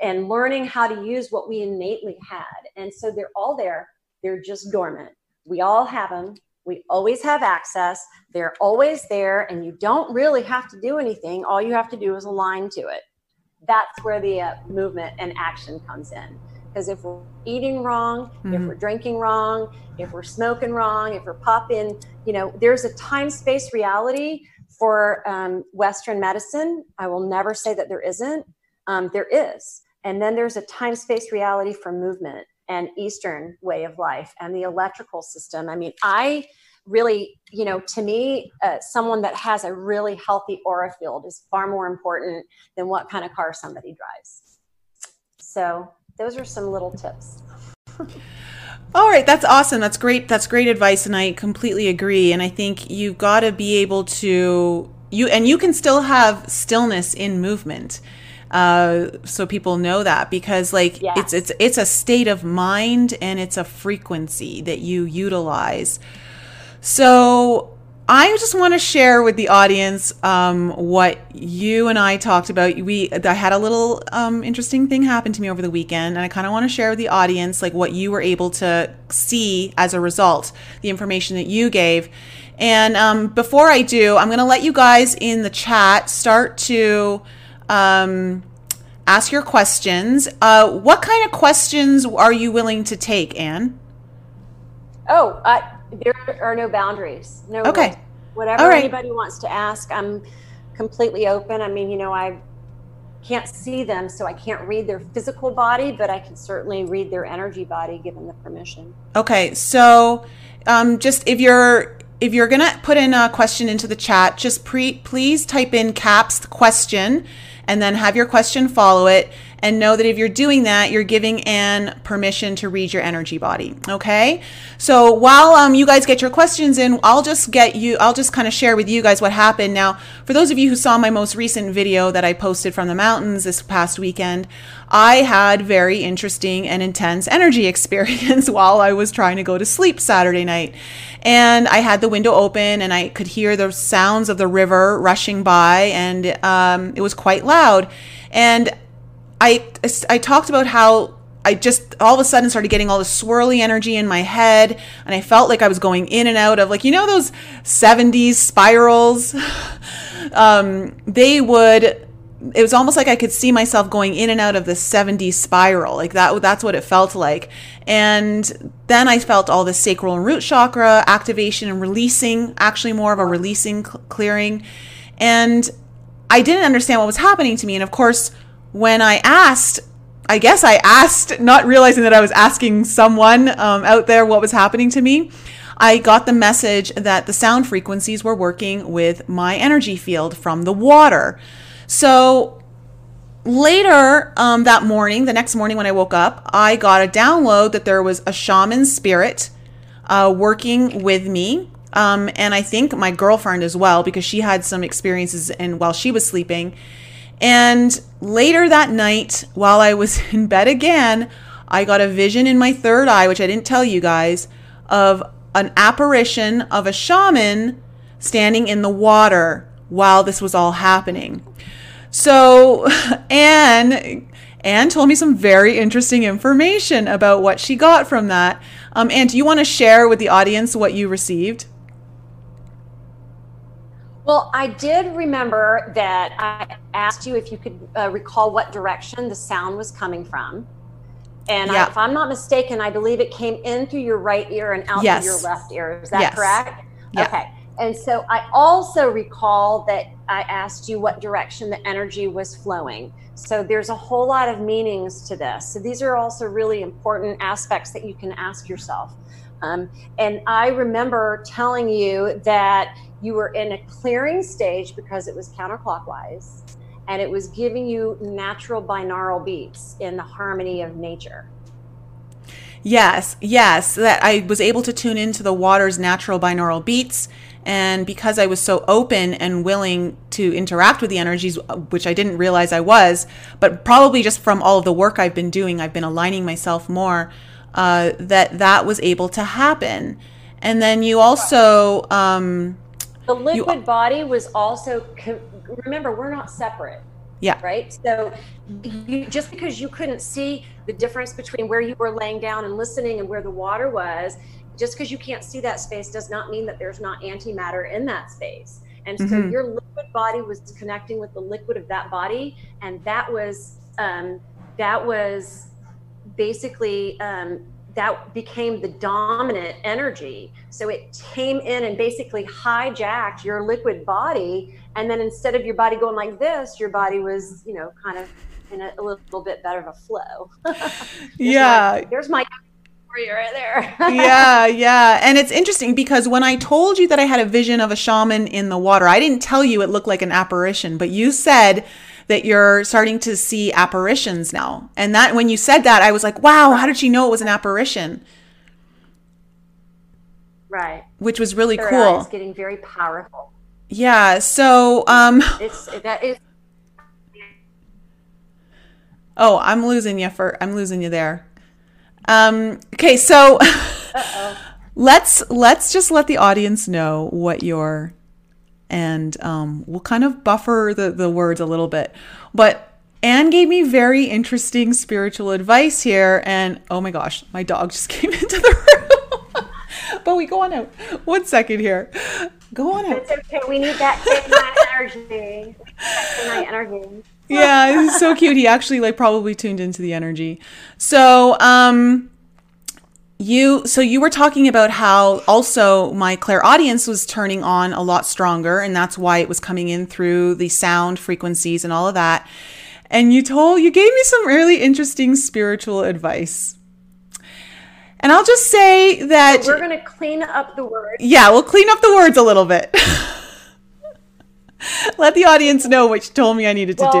and learning how to use what we innately had. And so they're all there, they're just dormant. We all have them. We always have access. They're always there, and you don't really have to do anything. All you have to do is align to it. That's where the uh, movement and action comes in. Because if we're eating wrong, mm-hmm. if we're drinking wrong, if we're smoking wrong, if we're popping, you know, there's a time space reality for um, Western medicine. I will never say that there isn't. Um, there is. And then there's a time space reality for movement and Eastern way of life and the electrical system. I mean, I really, you know, to me, uh, someone that has a really healthy aura field is far more important than what kind of car somebody drives. So, those are some little tips. All right, that's awesome. That's great. That's great advice and I completely agree and I think you've got to be able to you and you can still have stillness in movement uh, so people know that because like yes. it's it's it's a state of mind and it's a frequency that you utilize. So I just want to share with the audience um, what you and I talked about. We I had a little um, interesting thing happen to me over the weekend, and I kind of want to share with the audience like what you were able to see as a result, the information that you gave. And um, before I do, I'm going to let you guys in the chat start to um, ask your questions. Uh, what kind of questions are you willing to take, Anne? Oh, uh, there are no boundaries. No. Okay. Whatever right. anybody wants to ask, I'm completely open. I mean, you know, I can't see them, so I can't read their physical body, but I can certainly read their energy body given the permission. Okay, so um, just if you're if you're gonna put in a question into the chat, just pre- please type in caps question and then have your question follow it and know that if you're doing that, you're giving Anne permission to read your energy body. Okay. So while um, you guys get your questions in, I'll just get you, I'll just kind of share with you guys what happened. Now, for those of you who saw my most recent video that I posted from the mountains this past weekend, I had very interesting and intense energy experience while I was trying to go to sleep Saturday night. And I had the window open and I could hear the sounds of the river rushing by, and um, it was quite loud. And I I talked about how I just all of a sudden started getting all this swirly energy in my head, and I felt like I was going in and out of like you know those '70s spirals. um, they would. It was almost like I could see myself going in and out of the 70s spiral. Like that, that's what it felt like. And then I felt all the sacral and root chakra activation and releasing, actually more of a releasing, clearing. And I didn't understand what was happening to me. And of course, when I asked, I guess I asked, not realizing that I was asking someone um, out there what was happening to me. I got the message that the sound frequencies were working with my energy field from the water. So later um, that morning, the next morning when I woke up, I got a download that there was a shaman spirit uh, working with me. Um, and I think my girlfriend as well, because she had some experiences and while she was sleeping. And later that night, while I was in bed again, I got a vision in my third eye, which I didn't tell you guys, of an apparition of a shaman standing in the water while this was all happening. So, Anne, Anne told me some very interesting information about what she got from that. Um, Anne, do you want to share with the audience what you received? Well, I did remember that I asked you if you could uh, recall what direction the sound was coming from. And yeah. I, if I'm not mistaken, I believe it came in through your right ear and out yes. through your left ear. Is that yes. correct? Yeah. Okay. And so I also recall that I asked you what direction the energy was flowing. So there's a whole lot of meanings to this. So these are also really important aspects that you can ask yourself. Um, and I remember telling you that you were in a clearing stage because it was counterclockwise and it was giving you natural binaural beats in the harmony of nature. Yes, yes, that I was able to tune into the water's natural binaural beats. And because I was so open and willing to interact with the energies, which I didn't realize I was, but probably just from all of the work I've been doing, I've been aligning myself more, uh, that that was able to happen. And then you also, um, the liquid you, body was also remember we're not separate. Yeah. Right? So you, just because you couldn't see the difference between where you were laying down and listening and where the water was just because you can't see that space does not mean that there's not antimatter in that space. And so mm-hmm. your liquid body was connecting with the liquid of that body and that was um, that was basically um, that became the dominant energy. So it came in and basically hijacked your liquid body. And then instead of your body going like this, your body was, you know, kind of in a, a little bit better of a flow. yeah. There's my right there. yeah, yeah. And it's interesting because when I told you that I had a vision of a shaman in the water, I didn't tell you it looked like an apparition, but you said that you're starting to see apparitions now. And that when you said that, I was like, wow, how did she know it was an apparition? Right. Which was really Third cool. It's getting very powerful. Yeah. So, um, it's that is. Oh, I'm losing you for I'm losing you there. Um, okay, so let's let's just let the audience know what your and um, we'll kind of buffer the, the words a little bit. But Anne gave me very interesting spiritual advice here, and oh my gosh, my dog just came into the room. but we go on out. One second here. Go on out. It's okay. We need that energy. Energy. yeah, he's so cute. He actually like probably tuned into the energy. So, um, you so you were talking about how also my clairaudience was turning on a lot stronger and that's why it was coming in through the sound frequencies and all of that. And you told you gave me some really interesting spiritual advice. And i'll just say that so we're going to clean up the words. Yeah we'll clean up the words a little bit. Let the audience know what you told me i needed well, to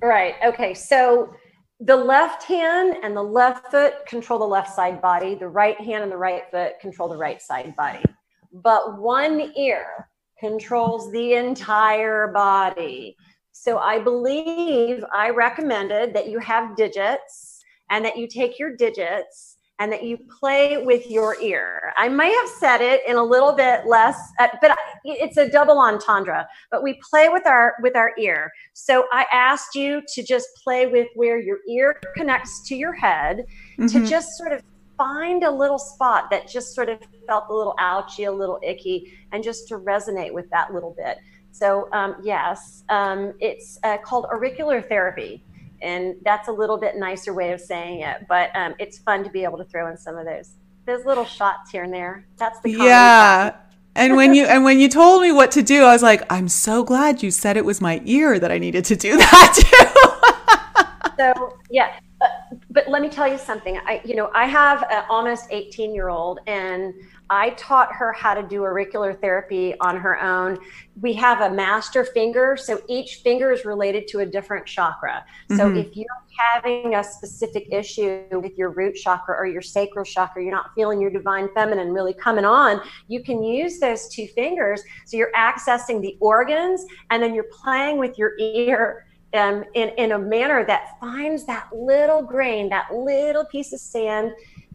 do. Right okay so the left hand and the left foot control the left side body. The right hand and the right foot control the right side body. But one ear controls the entire body. So I believe I recommended that you have digits and that you take your digits and that you play with your ear. I may have said it in a little bit less, uh, but it's a double entendre. But we play with our with our ear. So I asked you to just play with where your ear connects to your head, mm-hmm. to just sort of find a little spot that just sort of felt a little ouchy, a little icky, and just to resonate with that little bit. So um, yes, um, it's uh, called auricular therapy and that's a little bit nicer way of saying it but um, it's fun to be able to throw in some of those those little shots here and there. That's the yeah. and when you and when you told me what to do i was like i'm so glad you said it was my ear that i needed to do that too. So yeah uh, but let me tell you something. I, you know, I have an almost 18 year old, and I taught her how to do auricular therapy on her own. We have a master finger, so each finger is related to a different chakra. So mm-hmm. if you're having a specific issue with your root chakra or your sacral chakra, you're not feeling your divine feminine really coming on, you can use those two fingers. So you're accessing the organs, and then you're playing with your ear um, in, in a manner that finds that little grain, that little piece of sand,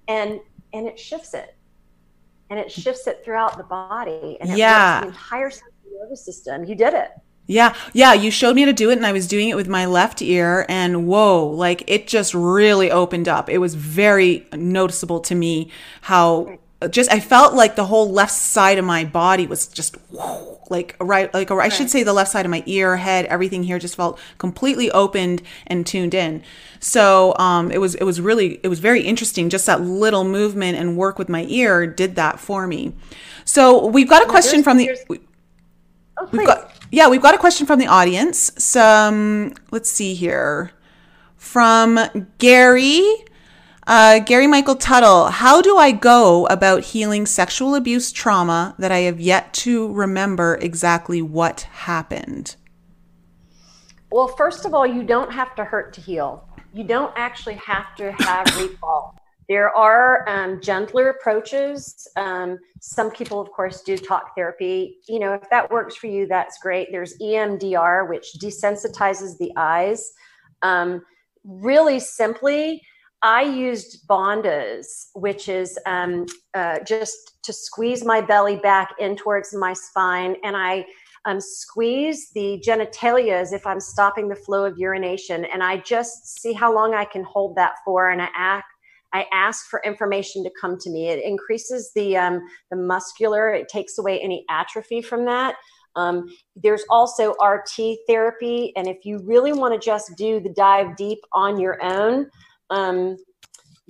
and and it shifts it, and it shifts it throughout the body, and it yeah, the entire nervous system. You did it. Yeah, yeah, you showed me how to do it, and I was doing it with my left ear, and whoa, like it just really opened up. It was very noticeable to me how just I felt like the whole left side of my body was just like right like or I should say the left side of my ear, head, everything here just felt completely opened and tuned in. So um, it was it was really it was very interesting. Just that little movement and work with my ear did that for me. So we've got a question from the. Oh, we've got yeah we've got a question from the audience. Some let's see here from Gary. Uh, Gary Michael Tuttle, how do I go about healing sexual abuse trauma that I have yet to remember exactly what happened? Well, first of all, you don't have to hurt to heal. You don't actually have to have recall. There are um, gentler approaches. Um, some people, of course, do talk therapy. You know, if that works for you, that's great. There's EMDR, which desensitizes the eyes. Um, really simply, I used bandhas, which is um, uh, just to squeeze my belly back in towards my spine, and I um, squeeze the genitalia as if I'm stopping the flow of urination, and I just see how long I can hold that for, and I act. I ask for information to come to me. It increases the um, the muscular. It takes away any atrophy from that. Um, there's also RT therapy, and if you really want to just do the dive deep on your own, um,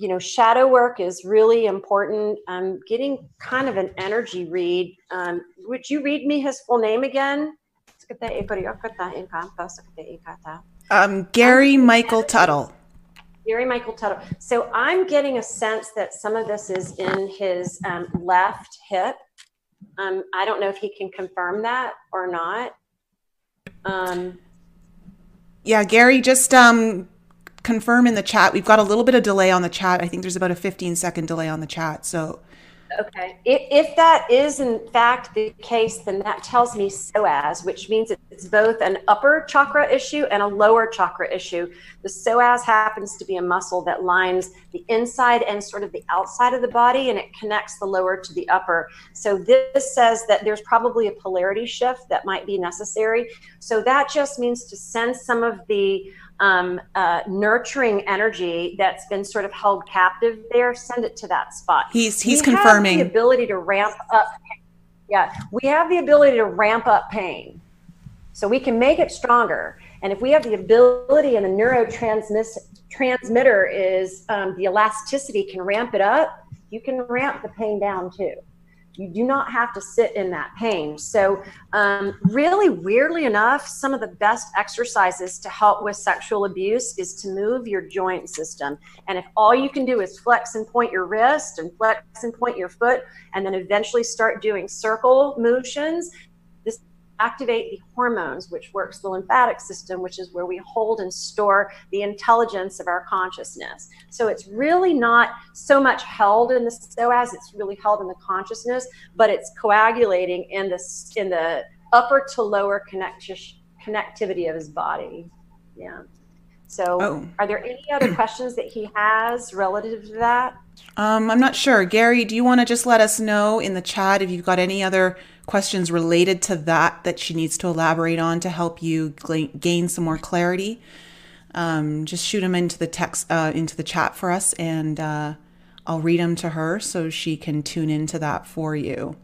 you know, shadow work is really important. I'm getting kind of an energy read. Um, would you read me his full name again? Um, Gary Michael Tuttle. Gary Michael Tuttle. So I'm getting a sense that some of this is in his um, left hip. Um, I don't know if he can confirm that or not. Um, yeah, Gary, just um, confirm in the chat. We've got a little bit of delay on the chat. I think there's about a 15 second delay on the chat. So, okay. If, if that is in fact the case, then that tells me psoas, which means it's both an upper chakra issue and a lower chakra issue. The psoas happens to be a muscle that lines the inside and sort of the outside of the body and it connects the lower to the upper. So, this says that there's probably a polarity shift that might be necessary. So, that just means to send some of the um, uh, nurturing energy that's been sort of held captive there, send it to that spot. He's he's we confirming the ability to ramp up. Yeah, we have the ability to ramp up pain, so we can make it stronger. And if we have the ability, and the neurotransmitter is um, the elasticity can ramp it up, you can ramp the pain down too you do not have to sit in that pain. So, um, really, weirdly enough, some of the best exercises to help with sexual abuse is to move your joint system. And if all you can do is flex and point your wrist and flex and point your foot, and then eventually start doing circle motions, activate the hormones, which works the lymphatic system, which is where we hold and store the intelligence of our consciousness. So it's really not so much held in the psoas; it's really held in the consciousness, but it's coagulating in the in the upper to lower connect- connectivity of his body. Yeah. So, oh. are there any other questions that he has relative to that? Um, I'm not sure. Gary, do you want to just let us know in the chat if you've got any other questions related to that that she needs to elaborate on to help you gain some more clarity, um, just shoot them into the text uh, into the chat for us, and uh, I'll read them to her so she can tune into that for you.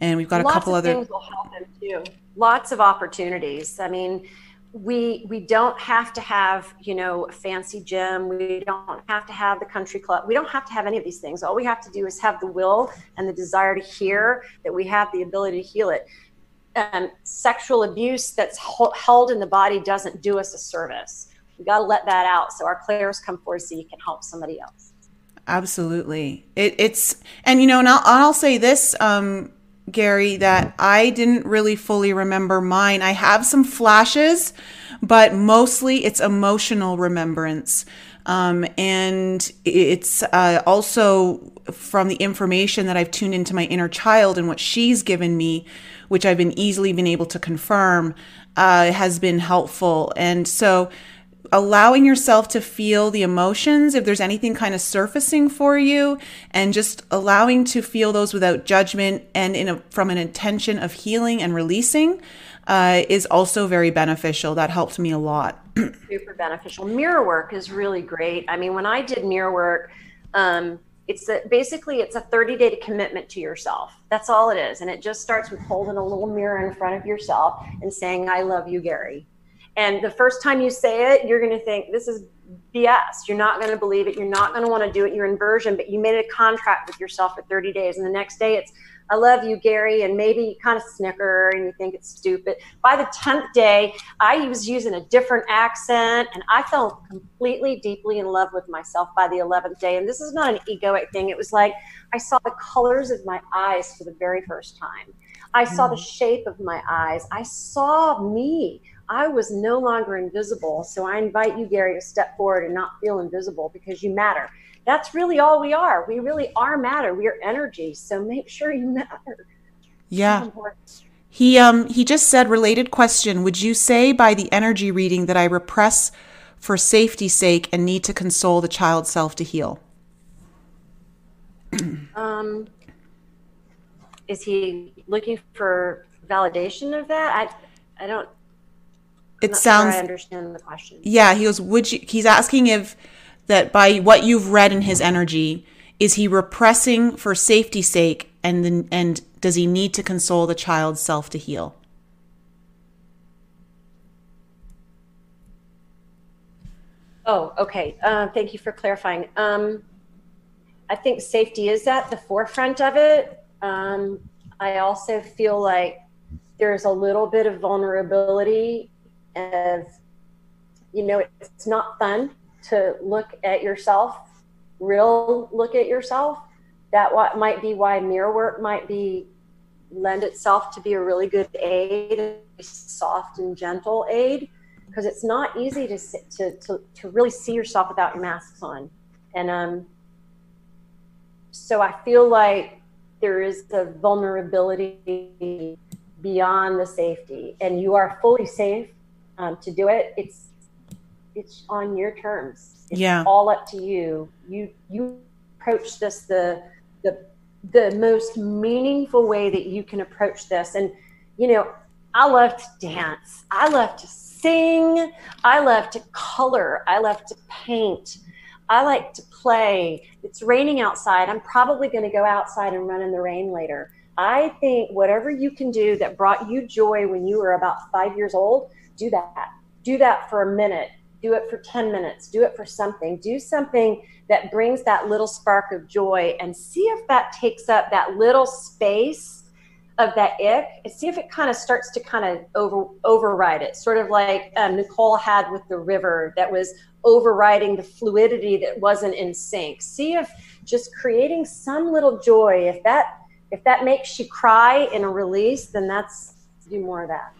And we've got a couple other things will help them too. Lots of opportunities. I mean, we we don't have to have you know a fancy gym. We don't have to have the country club. We don't have to have any of these things. All we have to do is have the will and the desire to hear that we have the ability to heal it. Um, sexual abuse that's held in the body doesn't do us a service. We got to let that out so our clairs come forward so you can help somebody else. Absolutely. It, it's, and you know, and I'll, I'll say this, um, Gary, that I didn't really fully remember mine. I have some flashes, but mostly it's emotional remembrance. Um, and it's uh, also from the information that I've tuned into my inner child and what she's given me, which I've been easily been able to confirm, uh, has been helpful. And so allowing yourself to feel the emotions if there's anything kind of surfacing for you and just allowing to feel those without judgment and in a, from an intention of healing and releasing uh, is also very beneficial. That helped me a lot. Super beneficial. Mirror work is really great. I mean when i did mirror work um, it's a, basically it's a 30 day commitment to yourself. That's all it is. And it just starts with holding a little mirror in front of yourself and saying i love you gary and the first time you say it, you're going to think this is BS. You're not going to believe it. You're not going to want to do it. You're inversion, but you made a contract with yourself for 30 days. And the next day it's, I love you, Gary. And maybe you kind of snicker and you think it's stupid. By the 10th day, I was using a different accent and I fell completely, deeply in love with myself by the 11th day. And this is not an egoic thing. It was like I saw the colors of my eyes for the very first time. I saw the mm. shape of my eyes. I saw me. I was no longer invisible. So I invite you, Gary, to step forward and not feel invisible because you matter. That's really all we are. We really are matter. We are energy. So make sure you matter. Yeah. He um he just said related question, would you say by the energy reading that I repress for safety's sake and need to console the child self to heal? um is he looking for validation of that? I I don't it sounds. Sure I understand the question. Yeah, he goes. Would you? He's asking if that by what you've read in his energy, is he repressing for safety's sake, and then and does he need to console the child's self to heal? Oh, okay. Uh, thank you for clarifying. Um, I think safety is at the forefront of it. Um, I also feel like there's a little bit of vulnerability of, you know, it's not fun to look at yourself, real look at yourself. That what might be why mirror work might be lend itself to be a really good aid, a soft and gentle aid, because it's not easy to, to to to really see yourself without your masks on, and um. So I feel like there is a vulnerability beyond the safety, and you are fully safe um, to do it, it's it's on your terms. It's yeah. all up to you. You you approach this the the the most meaningful way that you can approach this. And you know, I love to dance. I love to sing. I love to color. I love to paint. I like to play. It's raining outside. I'm probably going to go outside and run in the rain later. I think whatever you can do that brought you joy when you were about five years old, do that. Do that for a minute. Do it for 10 minutes. Do it for something. Do something that brings that little spark of joy and see if that takes up that little space of that ick and see if it kind of starts to kind of over override it. Sort of like um, Nicole had with the river that was overriding the fluidity that wasn't in sync. See if just creating some little joy, if that if that makes you cry in a release, then that's do more of that.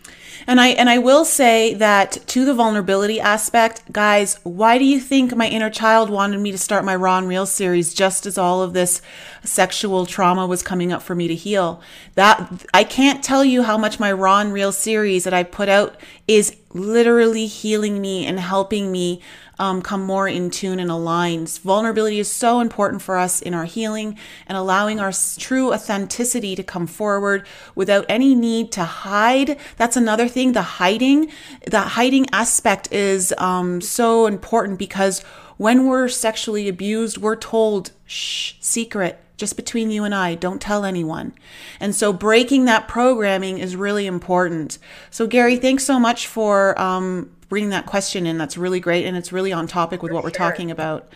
And I and I will say that to the vulnerability aspect, guys, why do you think my inner child wanted me to start my Raw and Real series just as all of this sexual trauma was coming up for me to heal? That I can't tell you how much my Raw and Real series that I put out is literally healing me and helping me um, come more in tune and aligned. Vulnerability is so important for us in our healing and allowing our true authenticity to come forward without any need to hide. That's another thing. The hiding, the hiding aspect is um, so important because when we're sexually abused, we're told, shh, secret, just between you and I, don't tell anyone. And so breaking that programming is really important. So, Gary, thanks so much for um, bringing that question in. That's really great. And it's really on topic with For what we're talking about.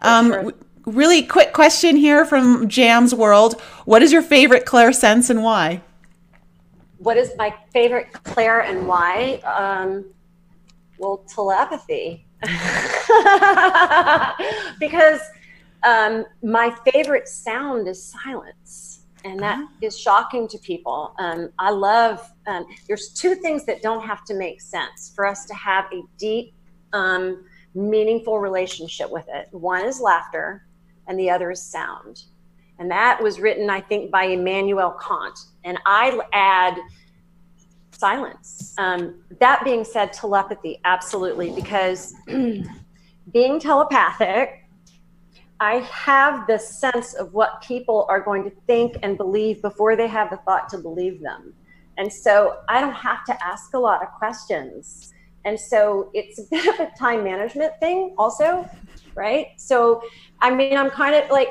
Um, sure. Really quick question here from Jam's World. What is your favorite clair sense and why? What is my favorite clair and why? Um, well, telepathy. because um, my favorite sound is silence, and that uh-huh. is shocking to people. Um, I love. Um, there's two things that don't have to make sense for us to have a deep, um, meaningful relationship with it. One is laughter, and the other is sound. And that was written, I think, by Immanuel Kant. And I add silence. Um, that being said, telepathy, absolutely, because being telepathic, I have the sense of what people are going to think and believe before they have the thought to believe them. And so I don't have to ask a lot of questions. And so it's a bit of a time management thing, also, right? So, I mean, I'm kind of like,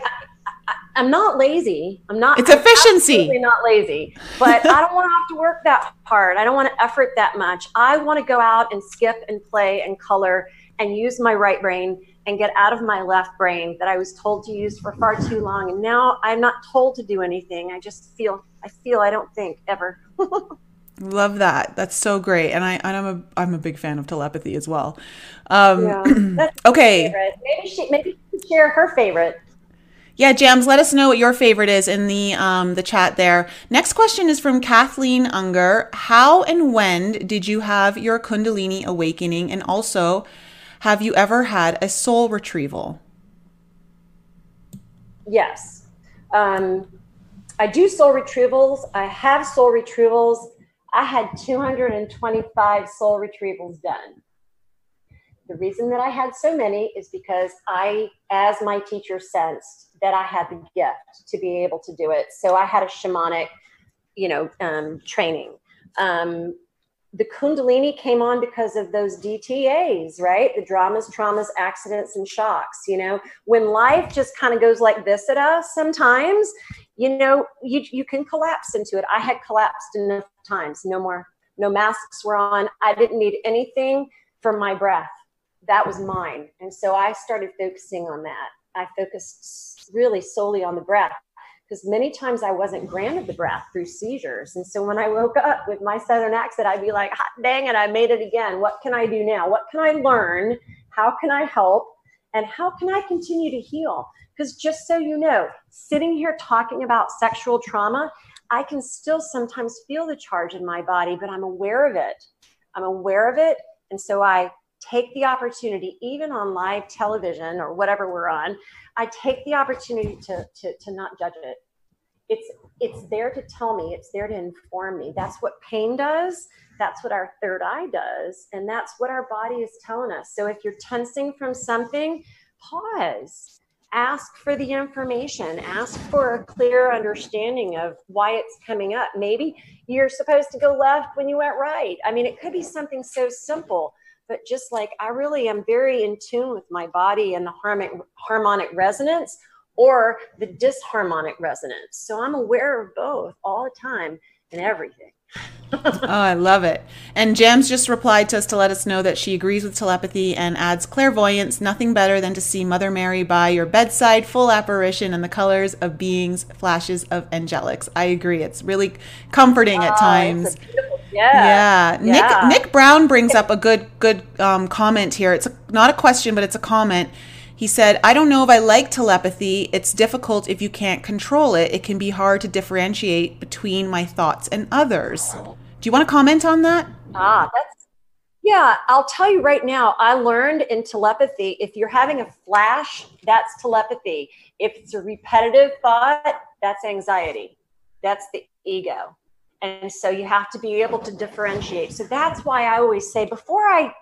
I'm not lazy. I'm not. It's efficiency. I'm not lazy, but I don't want to have to work that hard. I don't want to effort that much. I want to go out and skip and play and color and use my right brain and get out of my left brain that I was told to use for far too long. And now I'm not told to do anything. I just feel. I feel. I don't think ever. Love that. That's so great, and I and I'm a I'm a big fan of telepathy as well. Um, yeah, okay. Maybe she maybe she share her favorite. Yeah, Jams, let us know what your favorite is in the um, the chat there. Next question is from Kathleen Unger. How and when did you have your Kundalini awakening? And also, have you ever had a soul retrieval? Yes. Um, I do soul retrievals. I have soul retrievals. I had 225 soul retrievals done. The reason that I had so many is because I, as my teacher sensed, that I had the gift to be able to do it. So I had a shamanic, you know, um, training. Um, the Kundalini came on because of those DTAs, right? The dramas, traumas, accidents, and shocks. You know, when life just kind of goes like this at us sometimes, you know, you, you can collapse into it. I had collapsed enough times. No more, no masks were on. I didn't need anything from my breath. That was mine. And so I started focusing on that. I focused really solely on the breath because many times I wasn't granted the breath through seizures. And so when I woke up with my Southern accent, I'd be like, hot dang it, I made it again. What can I do now? What can I learn? How can I help? And how can I continue to heal? Because just so you know, sitting here talking about sexual trauma, I can still sometimes feel the charge in my body, but I'm aware of it. I'm aware of it. And so I take the opportunity, even on live television or whatever we're on, I take the opportunity to, to, to not judge it. It's, it's there to tell me, it's there to inform me. That's what pain does. That's what our third eye does. And that's what our body is telling us. So if you're tensing from something, pause ask for the information ask for a clear understanding of why it's coming up maybe you're supposed to go left when you went right i mean it could be something so simple but just like I really am very in tune with my body and the harmonic, harmonic resonance or the disharmonic resonance. So I'm aware of both all the time and everything. oh, I love it. And Jams just replied to us to let us know that she agrees with telepathy and adds clairvoyance. Nothing better than to see Mother Mary by your bedside, full apparition, and the colors of beings, flashes of angelics. I agree. It's really comforting at oh, times. Yeah. yeah. yeah. Nick Nick Brown brings up a good good um, comment here. It's a, not a question, but it's a comment. He said, I don't know if I like telepathy. It's difficult if you can't control it. It can be hard to differentiate between my thoughts and others. Do you want to comment on that? Ah, that's yeah, I'll tell you right now, I learned in telepathy if you're having a flash, that's telepathy. If it's a repetitive thought, that's anxiety. That's the ego. And so you have to be able to differentiate. So that's why I always say before I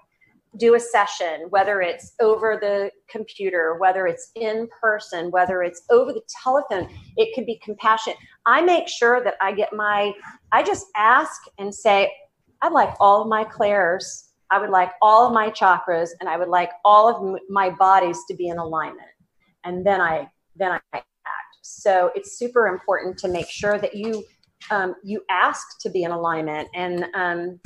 do a session, whether it's over the computer, whether it's in person, whether it's over the telephone, it could be compassionate. I make sure that I get my, I just ask and say, I'd like all of my clairs, I would like all of my chakras, and I would like all of my bodies to be in alignment. And then I, then I act. So it's super important to make sure that you um, you ask to be in alignment and um,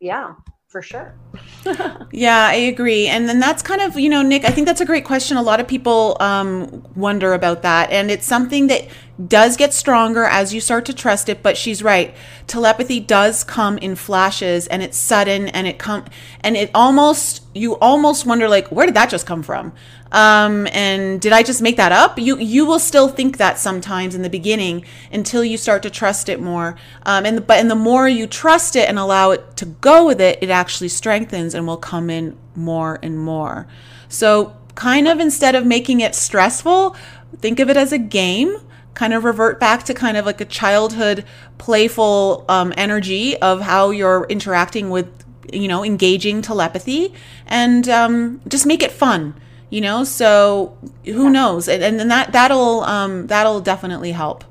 yeah for sure yeah i agree and then that's kind of you know nick i think that's a great question a lot of people um, wonder about that and it's something that does get stronger as you start to trust it, but she's right. Telepathy does come in flashes and it's sudden and it come and it almost you almost wonder like where did that just come from? Um, and did I just make that up? You you will still think that sometimes in the beginning until you start to trust it more. Um, and the, but and the more you trust it and allow it to go with it, it actually strengthens and will come in more and more. So kind of instead of making it stressful, think of it as a game kind of revert back to kind of like a childhood playful um, energy of how you're interacting with you know engaging telepathy and um, just make it fun you know? So who knows? And, and that that'll um, that'll definitely help.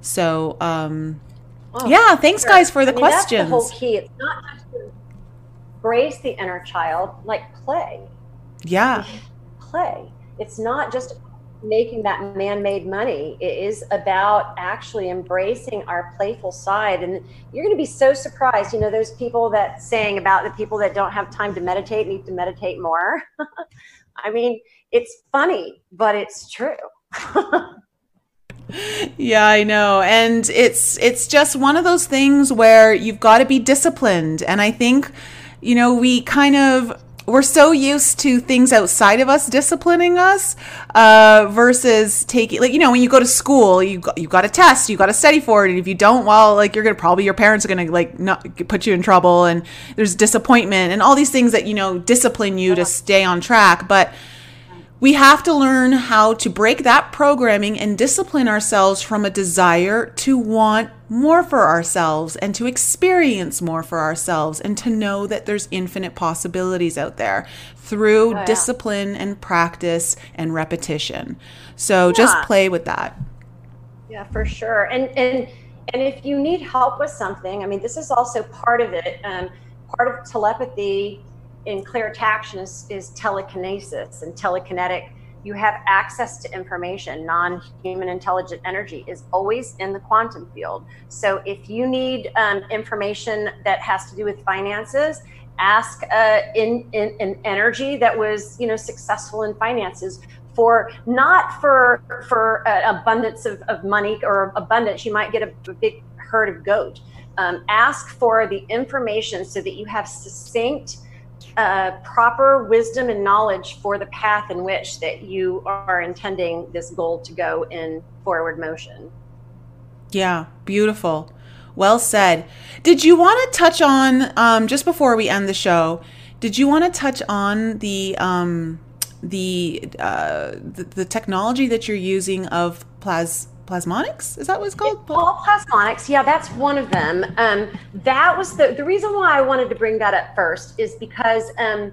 So um, oh, yeah thanks sure. guys for the I mean, questions that's the whole key. It's not just to embrace the inner child like play. Yeah. Play. It's not just making that man-made money. It is about actually embracing our playful side. And you're going to be so surprised. You know those people that saying about the people that don't have time to meditate need to meditate more i mean it's funny but it's true. Yeah i know. And it's it's just one of those things where you've got to be disciplined. And i think you know we kind of we're so used to things outside of us disciplining us uh, versus taking like you know when you go to school you got, you got a test you got to study for it and if you don't well like you're gonna probably your parents are gonna like not put you in trouble and there's disappointment and all these things that you know discipline you to stay on track but we have to learn how to break that programming and discipline ourselves from a desire to want more for ourselves and to experience more for ourselves and to know that there's infinite possibilities out there through oh, yeah. discipline and practice and repetition. So yeah. just play with that. Yeah, for sure. And and and if you need help with something, I mean, this is also part of it. Um, part of telepathy in clairtaction is, is telekinesis and telekinetic you have access to information. Non human intelligent energy is always in the quantum field. So if you need um, information that has to do with finances, ask uh, in, in, in energy that was you know successful in finances for not for for uh, abundance of, of money or abundance you might get a, a big herd of goat um, ask for the information so that you have succinct uh, proper wisdom and knowledge for the path in which that you are intending this goal to go in forward motion. Yeah, beautiful. Well said. Did you want to touch on um, just before we end the show? Did you want to touch on the um, the, uh, the the technology that you're using of plas plasmonics? Is that what it's called? It's plasmonics. Yeah that's one of them. Um, that was the the reason why i wanted to bring that up first is because um,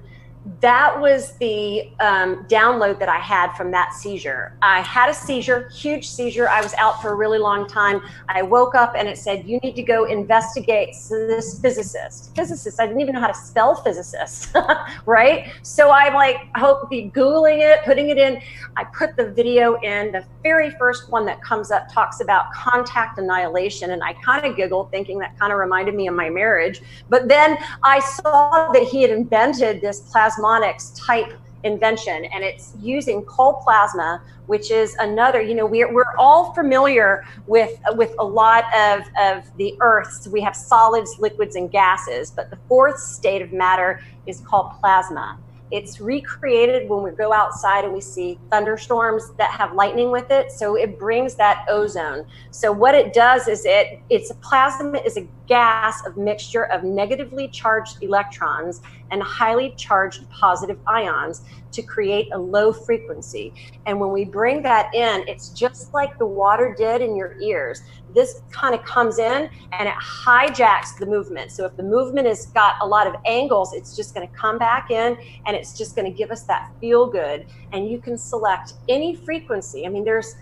that was the um, download that I had from that seizure. I had a seizure, huge seizure. I was out for a really long time. I woke up and it said, You need to go investigate this physicist. Physicist, I didn't even know how to spell physicist, right? So I'm like, hope be Googling it, putting it in. I put the video in. The very first one that comes up talks about contact annihilation. And I kind of giggled, thinking that kind of reminded me of my marriage. But then I saw that he had invented this plasma plasmonics type invention and it's using cold plasma which is another you know we're, we're all familiar with with a lot of of the earth so we have solids liquids and gases but the fourth state of matter is called plasma it's recreated when we go outside and we see thunderstorms that have lightning with it. So it brings that ozone. So what it does is it it's a plasma is a gas of mixture of negatively charged electrons and highly charged positive ions to create a low frequency. And when we bring that in, it's just like the water did in your ears this kind of comes in and it hijacks the movement. So if the movement has got a lot of angles, it's just going to come back in and it's just going to give us that feel good. And you can select any frequency. I mean, there's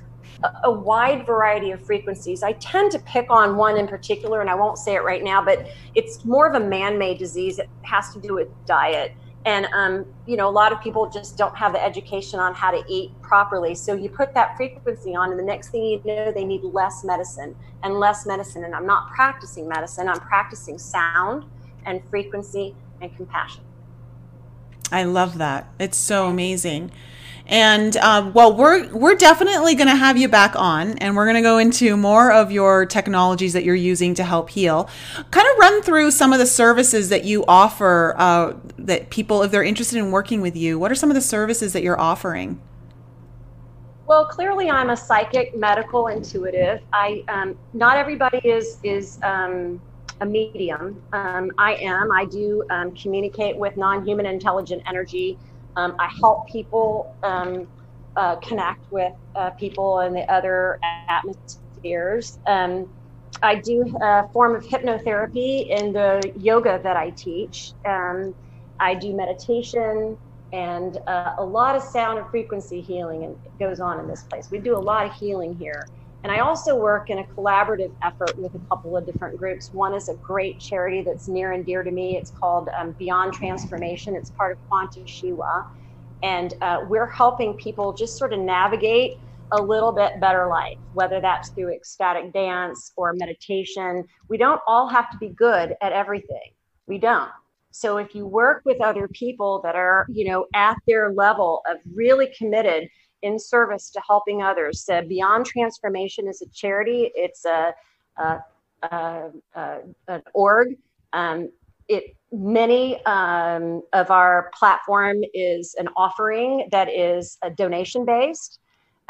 a, wide variety of frequencies. I tend to pick on one in particular, and I won't say it right now, but it's more of a man made disease. It has to do with diet and um, you know a lot of people just don't have the education on how to eat properly. So you put that frequency on and the next thing you know they need less medicine and less medicine. And i'm not practicing medicine. I'm practicing sound and frequency and compassion. I love that. It's so amazing And uh, well, we're we're definitely going to have you back on, and we're going to go into more of your technologies that you're using to help heal. Kind of run through some of the services that you offer uh, that people, if they're interested in working with you, what are some of the services that you're offering? Well, clearly, I'm a psychic, medical, intuitive. I um, not everybody is is um, a medium. Um, I am. I do um, communicate with non-human intelligent energy. Um, I help people um, uh, connect with uh, people in the other atmospheres. I do a form of hypnotherapy in the yoga that I teach. I do meditation and uh, a lot of sound and frequency healing and it goes on in this place. We do a lot of healing here. And I also work in a collaborative effort with a couple of different groups. One is a great charity that's near and dear to me. It's called um, Beyond Transformation. It's part of Quanta Shiwa. And uh, we're helping people just sort of navigate a little bit better life, whether that's through ecstatic dance or meditation. We don't all have to be good at everything. We don't. So if you work with other people that are, you know, at their level of really committed in service to helping others, so Beyond Transformation is a charity. It's a, a, a, a an org. Um, it many um, of our platform is an offering that is a donation based.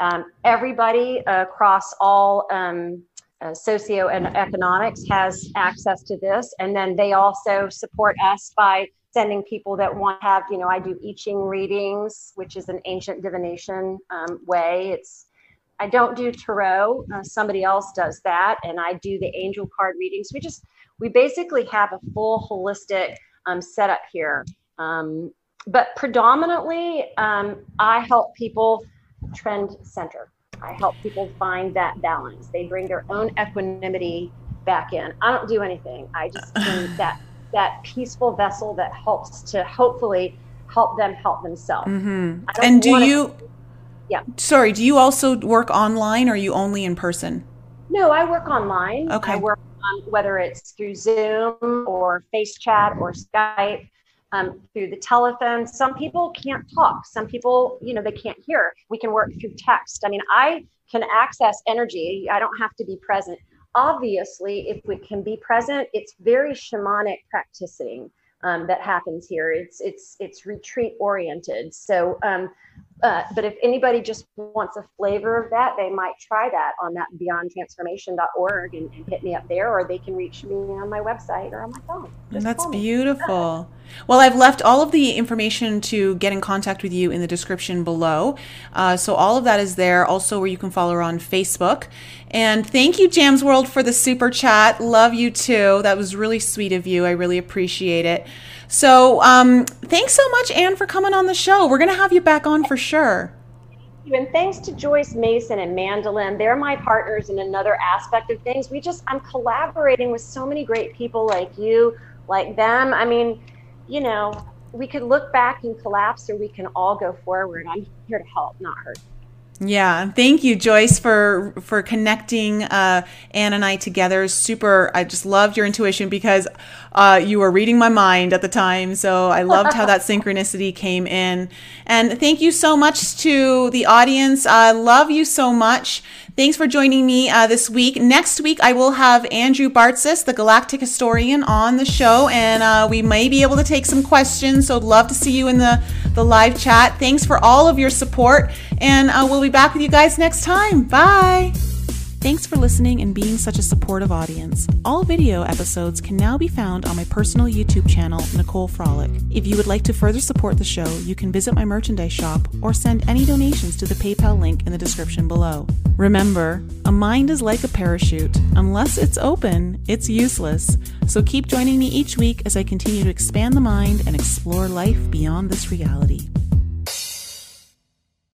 Um, everybody across all um, uh, socio and economics has access to this. And then they also support us by sending people that want to have, you know, I do I Ching readings, which is an ancient divination um, way. It's, I don't do tarot. Uh, somebody else does that. And I do the angel card readings. We just, we basically have a full holistic um, setup here. Um, but predominantly, um, I help people trend center. I help people find that balance. They bring their own equanimity back in. I don't do anything. I just bring that that peaceful vessel that helps to hopefully help them help themselves. Mm-hmm. And do you? To, yeah. Sorry. Do you also work online, or are you only in person? No, I work online. Okay. I work on whether it's through Zoom or FaceChat or Skype um, through the telephone. Some people can't talk. Some people, you know, they can't hear. We can work through text. I mean, I can access energy. I don't have to be present. Obviously, if we can be present, it's very shamanic practicing um, that happens here. It's it's it's retreat oriented. So um, uh, but if anybody just wants a flavor of that, they might try that on that beyondtransformation.org and, and hit me up there, or they can reach me on my website or on my phone. Just That's beautiful. Well, I've left all of the information to get in contact with you in the description below. Uh, so all of that is there. Also, where you can follow her on Facebook. And thank you, Jams World, for the super chat. Love you too. That was really sweet of you. I really appreciate it. So um, thanks so much, Anne, for coming on the show. We're going to have you back on for sure. And thanks to Joyce Mason and Mandolin. They're my partners in another aspect of things. We just, I'm collaborating with so many great people like you, like them. I mean, you know, we could look back and collapse or we can all go forward. I'm here to help, not hurt. Yeah, thank you, Joyce, for for connecting uh, Anne and I together. Super, I just loved your intuition because uh, you were reading my mind at the time. So I loved how that synchronicity came in. And thank you so much to the audience. I love you so much. Thanks for joining me uh, this week. Next week, I will have Andrew Bartzis, the Galactic Historian, on the show, and uh, we may be able to take some questions. So, love to see you in the, the live chat. Thanks for all of your support, and uh, we'll be back with you guys next time. Bye. Thanks for listening and being such a supportive audience. All video episodes can now be found on my personal YouTube channel, Nicole Frolick. If you would like to further support the show, you can visit my merchandise shop or send any donations to the PayPal link in the description below. Remember, a mind is like a parachute. Unless it's open, it's useless. So keep joining me each week as I continue to expand the mind and explore life beyond this reality.